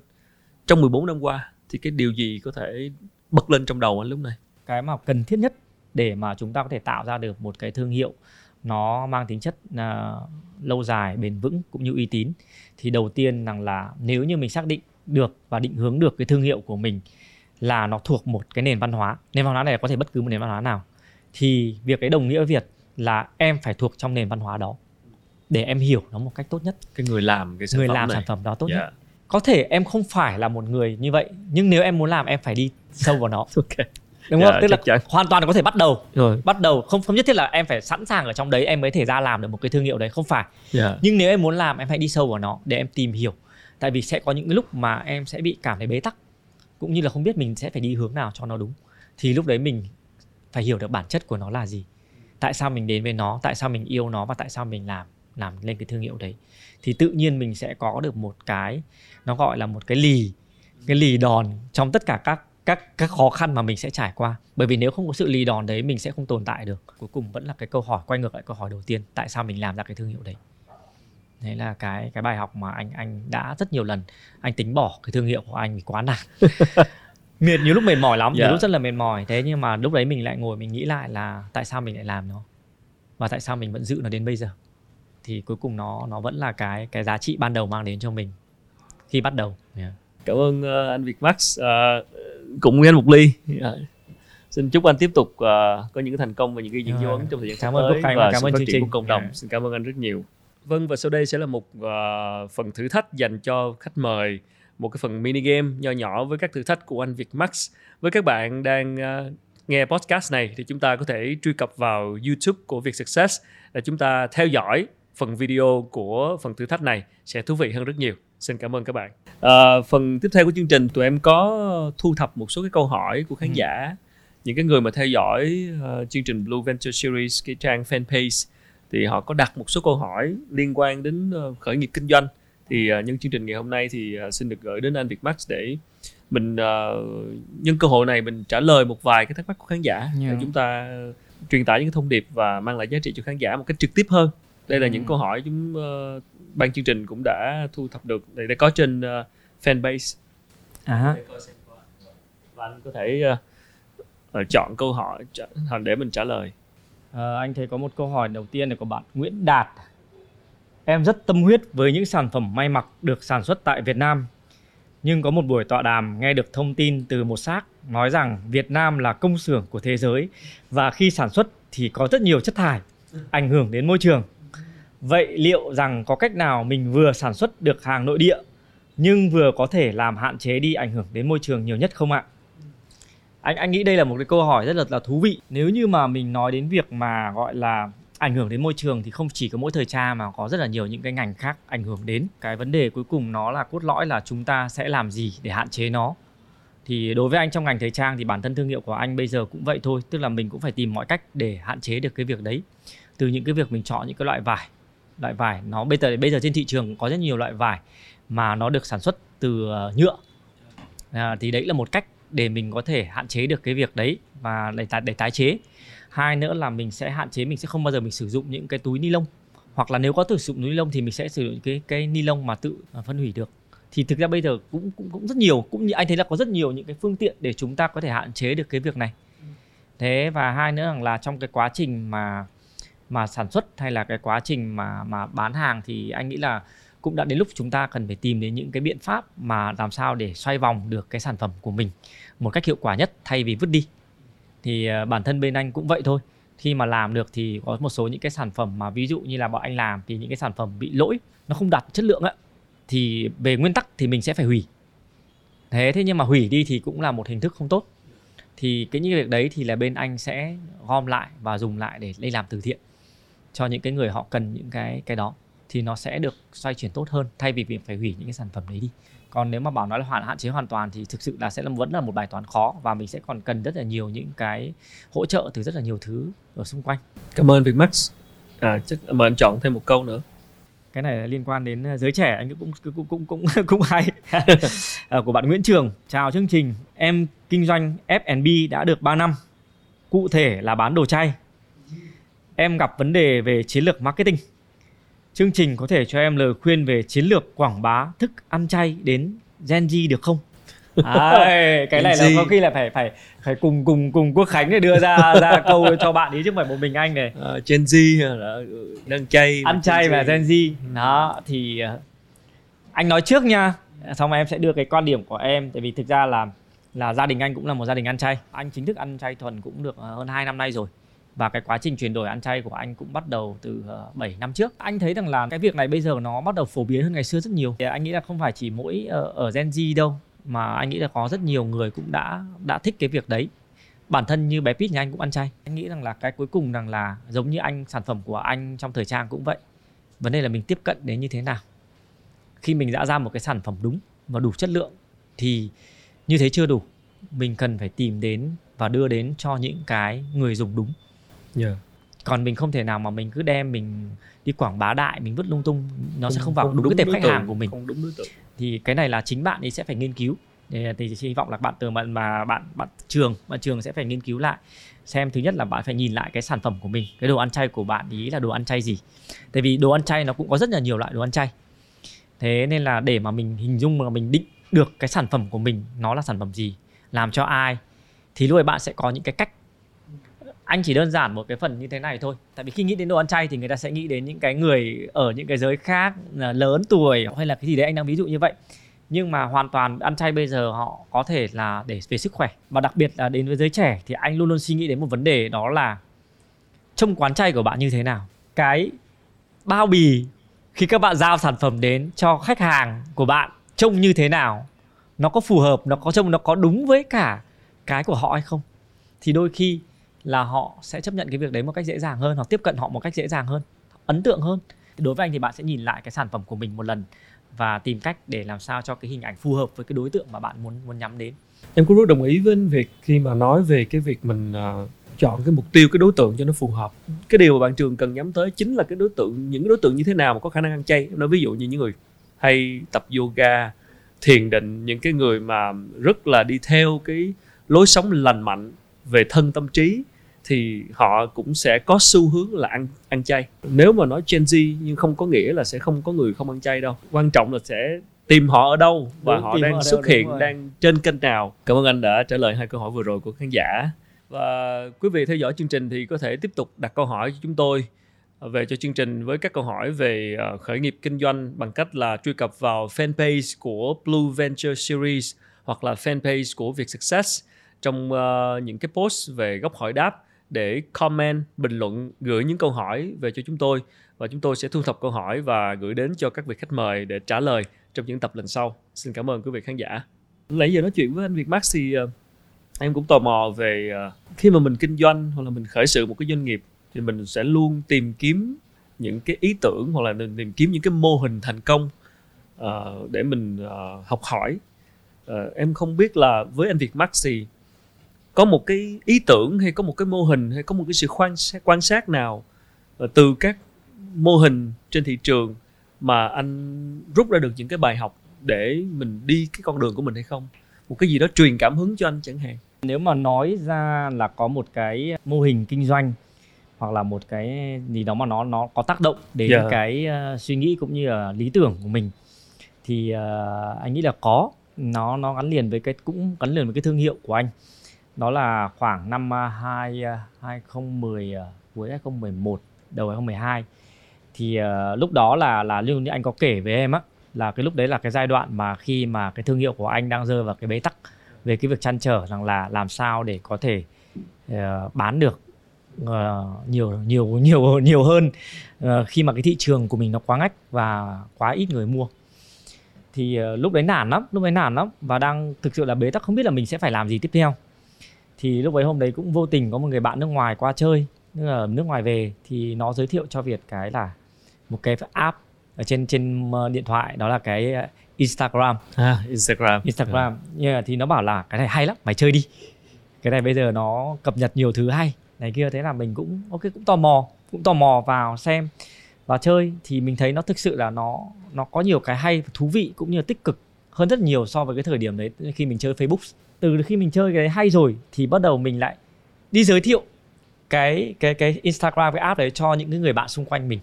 trong 14 năm qua thì cái điều gì có thể bật lên trong đầu anh lúc này cái mà cần thiết nhất để mà chúng ta có thể tạo ra được một cái thương hiệu nó mang tính chất à, lâu dài bền vững cũng như uy tín. Thì đầu tiên rằng là nếu như mình xác định được và định hướng được cái thương hiệu của mình là nó thuộc một cái nền văn hóa nền văn hóa này có thể bất cứ một nền văn hóa nào thì việc ấy đồng nghĩa việc là em phải thuộc trong nền văn hóa đó để em hiểu nó một cách tốt nhất. Cái người làm cái sản người phẩm làm này. sản phẩm đó tốt Dạ. nhất có thể em không phải là một người như vậy nhưng nếu em muốn làm em phải đi sâu vào nó. <laughs> Ok đúng Dạ, không tức là chắn. hoàn toàn có thể bắt đầu. Rồi. Bắt đầu. Không không nhất thiết là em phải sẵn sàng ở trong đấy em mới thể ra làm được một cái thương hiệu đấy không phải. Dạ. Nhưng nếu em muốn làm em hãy đi sâu vào nó để em tìm hiểu. Tại vì sẽ có những cái lúc mà em sẽ bị cảm thấy bế tắc cũng như là không biết mình sẽ phải đi hướng nào cho nó đúng. Thì lúc đấy mình phải hiểu được bản chất của nó là gì. Tại sao mình đến với nó tại sao mình yêu nó và tại sao mình làm làm lên cái thương hiệu đấy. Thì tự nhiên mình sẽ có được một cái nó gọi là một cái lì cái lì đòn trong tất cả các các các khó khăn mà mình sẽ trải qua. Bởi vì nếu không có sự lì đòn đấy mình sẽ không tồn tại được. Cuối cùng vẫn là cái câu hỏi quay ngược lại câu hỏi đầu tiên tại sao mình làm ra cái thương hiệu đấy? Đấy là cái cái bài học mà anh anh đã rất nhiều lần anh tính bỏ cái thương hiệu của anh vì quá nản. <laughs> Mệt nhiều lúc mệt mỏi lắm nhiều Dạ. lúc rất là mệt mỏi. Thế nhưng mà lúc đấy mình lại ngồi mình nghĩ lại là tại sao mình lại làm nó? Và tại sao mình vẫn giữ nó đến bây giờ? Thì cuối cùng nó nó vẫn là cái cái giá trị ban đầu mang đến cho mình khi bắt đầu. Yeah. cảm ơn ờ, anh Việt Max. Ờ, cùng với anh một ly. Dạ. xin chúc anh tiếp tục ờ, có những cái thành công và những cái những dấu ấn trong thời gian sắp Cảm ơn tới và và cảm sự ơn phát chương triển trình. của cộng đồng. Dạ. xin cảm ơn anh rất nhiều. Vâng và sau đây sẽ là một ờ, phần thử thách dành cho khách mời. Một cái phần mini game nho nhỏ với các thử thách của anh Việt Max với các bạn đang ờ, nghe podcast này thì chúng ta có thể truy cập vào YouTube của Việt Success để chúng ta theo dõi phần video của phần thử thách này sẽ thú vị hơn rất nhiều xin cảm ơn các bạn à, phần tiếp theo của chương trình tụi em có thu thập một số cái câu hỏi của khán ừ. giả những cái người mà theo dõi uh, chương trình Blue Venture Series cái trang fanpage thì họ có đặt một số câu hỏi liên quan đến uh, khởi nghiệp kinh doanh thì uh, nhân chương trình ngày hôm nay thì uh, xin được gửi đến anh Việt Max để mình uh, nhân cơ hội này mình trả lời một vài cái thắc mắc của khán giả yeah. để dạ. chúng ta truyền tải những cái thông điệp và mang lại giá trị cho khán giả một cách trực tiếp hơn đây là ừ. những câu hỏi chúng uh, ban chương trình cũng đã thu thập được. Đây, đây có trên uh, fanpage. À. và anh có thể uh, chọn câu hỏi để mình trả lời. À, anh thấy có một câu hỏi đầu tiên là của bạn Nguyễn Đạt. Em rất tâm huyết với những sản phẩm may mặc được sản xuất tại Việt Nam. Nhưng có một buổi tọa đàm nghe được thông tin từ một xác nói rằng Việt Nam là công xưởng của thế giới và khi sản xuất thì có rất nhiều chất thải ảnh hưởng đến môi trường Vậy liệu rằng có cách nào mình vừa sản xuất được hàng nội địa nhưng vừa có thể làm hạn chế đi ảnh hưởng đến môi trường nhiều nhất không ạ? Anh anh nghĩ đây là một cái câu hỏi rất là là thú vị. Nếu như mà mình nói đến việc mà gọi là ảnh hưởng đến môi trường thì không chỉ có mỗi thời trang mà có rất là nhiều những cái ngành khác ảnh hưởng đến. Cái vấn đề cuối cùng nó là cốt lõi là chúng ta sẽ làm gì để hạn chế nó. Thì đối với anh trong ngành thời trang thì bản thân thương hiệu của anh bây giờ cũng vậy thôi, tức là mình cũng phải tìm mọi cách để hạn chế được cái việc đấy. Từ những cái việc mình chọn những cái loại vải loại vải. Nó bây giờ bây giờ trên thị trường có rất nhiều loại vải mà nó được sản xuất từ ờ, nhựa. À, thì đấy là một cách để mình có thể hạn chế được cái việc đấy và để tái để tái chế. Hai nữa là mình sẽ hạn chế mình sẽ không bao giờ mình sử dụng những cái túi ni lông. Hoặc là nếu có sử dụng túi ni lông thì mình sẽ sử dụng cái cái ni lông mà tự ờ, phân hủy được. Thì thực ra bây giờ cũng cũng cũng rất nhiều cũng như anh thấy là có rất nhiều những cái phương tiện để chúng ta có thể hạn chế được cái việc này. Thế và hai nữa là trong cái quá trình mà mà sản xuất hay là cái quá trình mà mà bán hàng thì anh nghĩ là cũng đã đến lúc chúng ta cần phải tìm đến những cái biện pháp mà làm sao để xoay vòng được cái sản phẩm của mình một cách hiệu quả nhất thay vì vứt đi. Thì ờ, bản thân bên anh cũng vậy thôi. Khi mà làm được thì có một số những cái sản phẩm mà ví dụ như là bọn anh làm thì những cái sản phẩm bị lỗi, nó không đạt chất lượng á, thì về nguyên tắc thì mình sẽ phải hủy. Thế thế nhưng mà hủy đi thì cũng là một hình thức không tốt. Thì cái, những việc đấy thì là bên anh sẽ gom lại và dùng lại để lấy làm từ thiện cho những cái người họ cần những cái cái đó thì nó sẽ được xoay chuyển tốt hơn thay vì việc phải hủy những cái sản phẩm đấy đi. Còn nếu mà bảo nói là hoàn hạn chế hoàn toàn thì thực sự là sẽ là vẫn là một bài toán khó và mình sẽ còn cần rất là nhiều những cái hỗ trợ từ rất là nhiều thứ ở xung quanh. Cảm ơn Việt Max à chắc mời anh chọn thêm một câu nữa. Cái này là liên quan đến ờ, giới trẻ anh cũng cũng cũng cũng cũng, <laughs> cũng hay. <laughs> À, của bạn Nguyễn Trường. Chào chương trình em kinh doanh F&B đã được 3 năm cụ thể là bán đồ chay em gặp vấn đề về chiến lược marketing. Chương trình có thể cho em lời khuyên về chiến lược quảng bá thức ăn chay đến Gen Z được không? <laughs> À, cái này là có khi là phải phải phải cùng cùng cùng Quốc Khánh để đưa ra ra <laughs> câu cho bạn ý chứ không phải một mình anh này. Uh, Gen Z là đang chay ăn chay và Gen Z. Đó thì uh, anh nói trước nha. Xong em sẽ đưa cái quan điểm của em tại vì thực ra là là gia đình anh cũng là một gia đình ăn chay. Anh chính thức ăn chay thuần cũng được hơn 2 năm nay rồi và cái quá trình chuyển đổi ăn chay của anh cũng bắt đầu từ ờ, uh, 7 năm trước. Anh thấy rằng là cái việc này bây giờ nó bắt đầu phổ biến hơn ngày xưa rất nhiều. Thì anh nghĩ là không phải chỉ mỗi ở, ở Gen Z đâu mà anh nghĩ là có rất nhiều người cũng đã đã thích cái việc đấy. Bản thân như bé Pít nhà anh cũng ăn chay. Anh nghĩ rằng là cái cuối cùng rằng là giống như anh sản phẩm của anh trong thời trang cũng vậy. Vấn đề là mình tiếp cận đến như thế nào. Khi mình đã ra một cái sản phẩm đúng và đủ chất lượng thì như thế chưa đủ. Mình cần phải tìm đến và đưa đến cho những cái người dùng đúng yeah. Còn mình không thể nào mà mình cứ đem mình đi quảng bá đại mình vứt lung tung nó không, sẽ không vào không đúng, đúng cái tệp khách hàng của mình. Không đúng đối tượng. Thì cái này là chính bạn ấy sẽ phải nghiên cứu. Thì, thì hy vọng là bạn từ mà, mà bạn bạn trường bạn trường sẽ phải nghiên cứu lại. Xem thứ nhất là bạn phải nhìn lại cái sản phẩm của mình cái đồ ăn chay của bạn ý là đồ ăn chay gì. Tại vì đồ ăn chay nó cũng có rất là nhiều loại đồ ăn chay. Thế nên là để mà mình hình dung mà mình định được cái sản phẩm của mình nó là sản phẩm gì làm cho ai thì lúc ấy bạn sẽ có những cái cách anh chỉ đơn giản một cái phần như thế này thôi. Tại vì khi nghĩ đến đồ ăn chay thì người ta sẽ nghĩ đến những cái người ở những cái giới khác lớn tuổi hay là cái gì đấy, anh đang ví dụ như vậy. Nhưng mà hoàn toàn ăn chay bây giờ họ có thể là để về sức khỏe. Và đặc biệt là đến với giới trẻ thì anh luôn luôn suy nghĩ đến một vấn đề, đó là trông quán chay của bạn như thế nào? Cái bao bì khi các bạn giao sản phẩm đến cho khách hàng của bạn trông như thế nào? Nó có phù hợp, nó có trông, nó có đúng với cả cái của họ hay không? Thì đôi khi là họ sẽ chấp nhận cái việc đấy một cách dễ dàng hơn hoặc tiếp cận họ một cách dễ dàng hơn ấn tượng hơn. Đối với anh thì bạn sẽ nhìn lại cái sản phẩm của mình một lần và tìm cách để làm sao cho cái hình ảnh phù hợp với cái đối tượng mà bạn muốn muốn nhắm đến. Em cũng rất đồng ý với anh việc khi mà nói về cái việc mình uh, chọn cái mục tiêu cái đối tượng cho nó phù hợp? Cái điều mà bạn trường cần nhắm tới chính là cái đối tượng những cái đối tượng như thế nào mà có khả năng ăn chay? Nói ví dụ như những người hay tập yoga thiền định những cái người mà rất là đi theo cái lối sống lành mạnh về thân tâm trí thì họ cũng sẽ có xu hướng là ăn ăn chay. Nếu mà nói Gen Z nhưng không có nghĩa là sẽ không có người không ăn chay đâu. Quan trọng là sẽ tìm họ ở đâu và đúng, họ đang xuất hiện đang trên kênh nào. Cảm ơn anh đã trả lời hai câu hỏi vừa rồi của khán giả. Và quý vị theo dõi chương trình thì có thể tiếp tục đặt câu hỏi cho chúng tôi về cho chương trình với các câu hỏi về ờ, khởi nghiệp kinh doanh bằng cách là truy cập vào fanpage của Blue Venture Series hoặc là fanpage của Việt Success trong uh, những cái post về góc hỏi đáp để comment, bình luận, gửi những câu hỏi về cho chúng tôi và chúng tôi sẽ thu thập câu hỏi và gửi đến cho các vị khách mời để trả lời trong những tập lần sau. Xin cảm ơn quý vị khán giả. Nãy giờ nói chuyện với anh Việt Max thì uh, em cũng tò mò về uh, khi mà mình kinh doanh hoặc là mình khởi sự một cái doanh nghiệp thì mình sẽ luôn tìm kiếm những cái ý tưởng hoặc là tìm kiếm những cái mô hình thành công uh, để mình uh, học hỏi uh, em không biết là với anh Việt Max thì có một cái ý tưởng hay có một cái mô hình hay có một cái sự quan sát quan sát nào uh, từ các mô hình trên thị trường mà anh rút ra được những cái bài học để mình đi cái con đường của mình hay không một cái gì đó truyền cảm hứng cho anh chẳng hạn nếu mà nói ra là có một cái mô hình kinh doanh hoặc là một cái gì đó mà nó nó có tác động đến yeah. Dạ. cái uh, suy nghĩ cũng như là lý tưởng của mình thì uh, anh nghĩ là có nó nó gắn liền với cái cũng gắn liền với cái thương hiệu của anh đó là khoảng năm à, 2 2010 à, à, cuối 2011 đầu 2012 thì uh, lúc đó là là lưu như anh có kể với em á là cái lúc đấy là cái giai đoạn mà khi mà cái thương hiệu của anh đang rơi vào cái bế tắc về cái việc chăn trở rằng là làm sao để có thể uh, bán được uh, nhiều nhiều nhiều nhiều hơn uh, khi mà cái thị trường của mình nó quá ngách và quá ít người mua. Thì uh, lúc đấy nản lắm lúc đấy nản lắm và đang thực sự là bế tắc không biết là mình sẽ phải làm gì tiếp theo thì lúc ấy hôm đấy cũng vô tình có một người bạn nước ngoài qua chơi nước ở nước ngoài về thì nó giới thiệu cho Việt cái là một cái app ở trên trên điện thoại đó là cái Instagram. À, Instagram. Instagram. Yeah. yeah, thì nó bảo là cái này hay lắm mày chơi đi. Cái này bây giờ nó cập nhật nhiều thứ hay. Này kia thế là mình cũng ok cũng tò mò cũng tò mò vào xem và chơi. Thì mình thấy nó thực sự là nó nó có nhiều cái hay thú vị cũng như tích cực hơn rất nhiều so với cái thời điểm đấy khi mình chơi Facebook từ khi mình chơi cái đấy hay rồi thì bắt đầu mình lại đi giới thiệu cái cái cái Instagram, cái app đấy cho những cái người bạn xung quanh mình.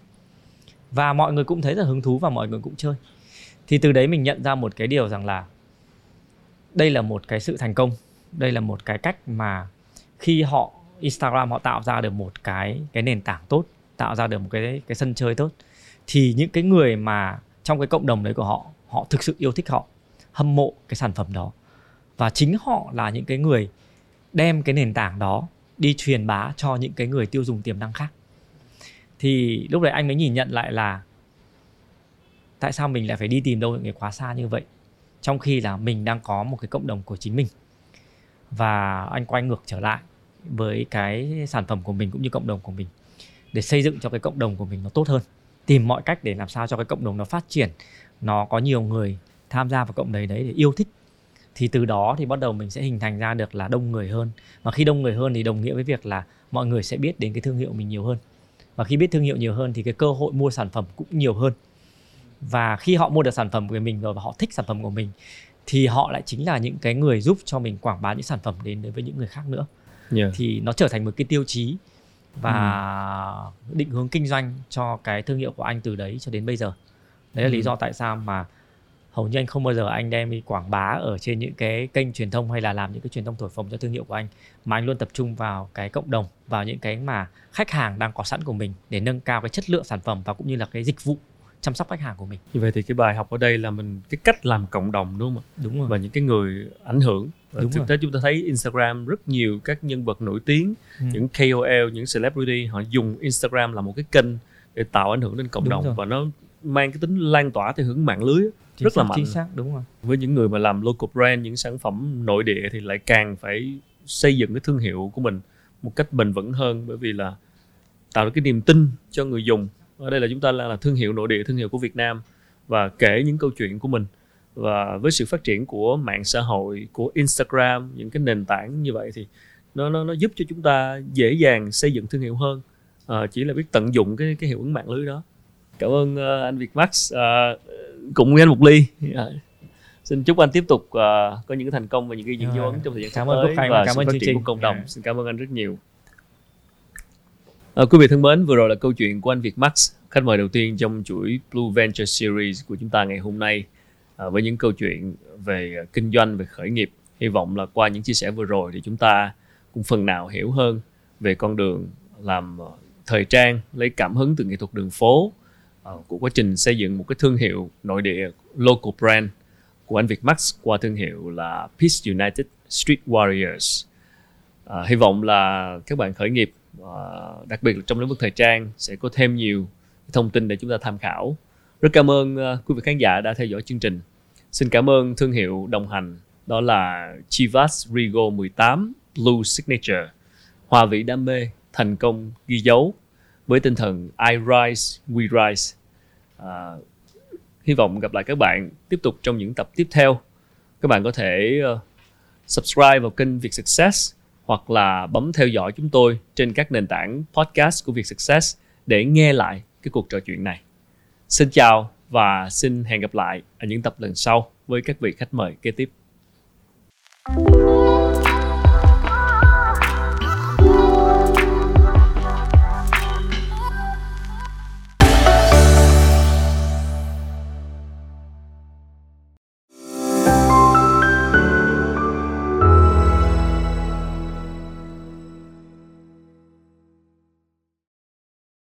Và mọi người cũng thấy rất hứng thú và mọi người cũng chơi. Thì từ đấy mình nhận ra một cái điều rằng là đây là một cái sự thành công. Đây là một cái cách mà khi họ, Instagram họ tạo ra được một cái cái nền tảng tốt, tạo ra được một cái cái sân chơi tốt, thì những cái người mà trong cái cộng đồng đấy của họ họ thực sự yêu thích họ, hâm mộ cái sản phẩm đó và chính họ là những cái người đem cái nền tảng đó đi truyền bá cho những cái người tiêu dùng tiềm năng khác. Thì lúc đấy anh mới nhìn nhận lại là tại sao mình lại phải đi tìm đâu những người quá xa như vậy, trong khi là mình đang có một cái cộng đồng của chính mình. Và anh quay ngược trở lại với cái sản phẩm của mình cũng như cộng đồng của mình để xây dựng cho cái cộng đồng của mình nó tốt hơn, tìm mọi cách để làm sao cho cái cộng đồng nó phát triển, nó có nhiều người tham gia vào cộng đồng đấy để yêu thích thì từ đó thì bắt đầu mình sẽ hình thành ra được là đông người hơn và khi đông người hơn thì đồng nghĩa với việc là mọi người sẽ biết đến cái thương hiệu mình nhiều hơn và khi biết thương hiệu nhiều hơn thì cái cơ hội mua sản phẩm cũng nhiều hơn và khi họ mua được sản phẩm của mình rồi và họ thích sản phẩm của mình thì họ lại chính là những cái người giúp cho mình quảng bá những sản phẩm đến với những người khác nữa yeah. thì nó trở thành một cái tiêu chí và ừ. định hướng kinh doanh cho cái thương hiệu của anh từ đấy cho đến bây giờ đấy là ừ. lý do tại sao mà hầu như anh không bao giờ anh đem đi quảng bá ở trên những cái kênh truyền thông hay là làm những cái truyền thông thổi phồng cho thương hiệu của anh mà anh luôn tập trung vào cái cộng đồng vào những cái mà khách hàng đang có sẵn của mình để nâng cao cái chất lượng sản phẩm và cũng như là cái dịch vụ chăm sóc khách hàng của mình. Như vậy thì cái bài học ở đây là mình cái cách làm cộng đồng đúng không Đúng rồi. Và những cái người ảnh hưởng. Và đúng thực tế chúng ta thấy Instagram rất nhiều các nhân vật nổi tiếng, ừ. những KOL, những celebrity họ dùng Instagram là một cái kênh để tạo ảnh hưởng đến cộng đúng đồng rồi. và nó mang cái tính lan tỏa theo hướng mạng lưới chính rất xác, là mạnh. Chính xác, đúng rồi. Với những người mà làm local brand, những sản phẩm nội địa thì lại càng phải xây dựng cái thương hiệu của mình một cách bền vững hơn bởi vì là tạo được cái niềm tin cho người dùng. Ở đây là chúng ta là, là thương hiệu nội địa thương hiệu của Việt Nam và kể những câu chuyện của mình. Và với sự phát triển của mạng xã hội của Instagram những cái nền tảng như vậy thì nó nó nó giúp cho chúng ta dễ dàng xây dựng thương hiệu hơn. À, chỉ là biết tận dụng cái cái hiệu ứng mạng lưới đó. Cảm ơn uh, anh Việt Max. Uh, với anh một ly. Uh, xin chúc anh tiếp tục uh, có những thành công và những cái những dấu ấn trong thời gian sắp tới và cảm ơn phát triển của cộng đồng. Yeah. xin cảm ơn anh rất nhiều. À, quý vị thân mến, vừa rồi là câu chuyện của anh Việt Max, khách mời đầu tiên trong chuỗi Blue Venture Series của chúng ta ngày hôm nay à, với những câu chuyện về kinh doanh, về khởi nghiệp. Hy vọng là qua những chia sẻ vừa rồi thì chúng ta cũng phần nào hiểu hơn về con đường làm thời trang, lấy cảm hứng từ nghệ thuật đường phố, Ờ, của quá trình xây dựng một cái thương hiệu nội địa local brand của anh Việt Max qua thương hiệu là Peace United Street Warriors. À, hy vọng là các bạn khởi nghiệp à, đặc biệt là trong lĩnh vực thời trang sẽ có thêm nhiều thông tin để chúng ta tham khảo. Rất cảm ơn uh, quý vị khán giả đã theo dõi chương trình. Xin cảm ơn thương hiệu đồng hành đó là Chivas Regal 18 Blue Signature. Hòa vị đam mê, thành công ghi dấu với tinh thần I rise, we rise. À, hy vọng gặp lại các bạn tiếp tục trong những tập tiếp theo. Các bạn có thể uh, subscribe vào kênh Việt Success hoặc là bấm theo dõi chúng tôi trên các nền tảng podcast của Việt Success để nghe lại cái cuộc trò chuyện này. Xin chào và xin hẹn gặp lại ở những tập lần sau với các vị khách mời kế tiếp. thank you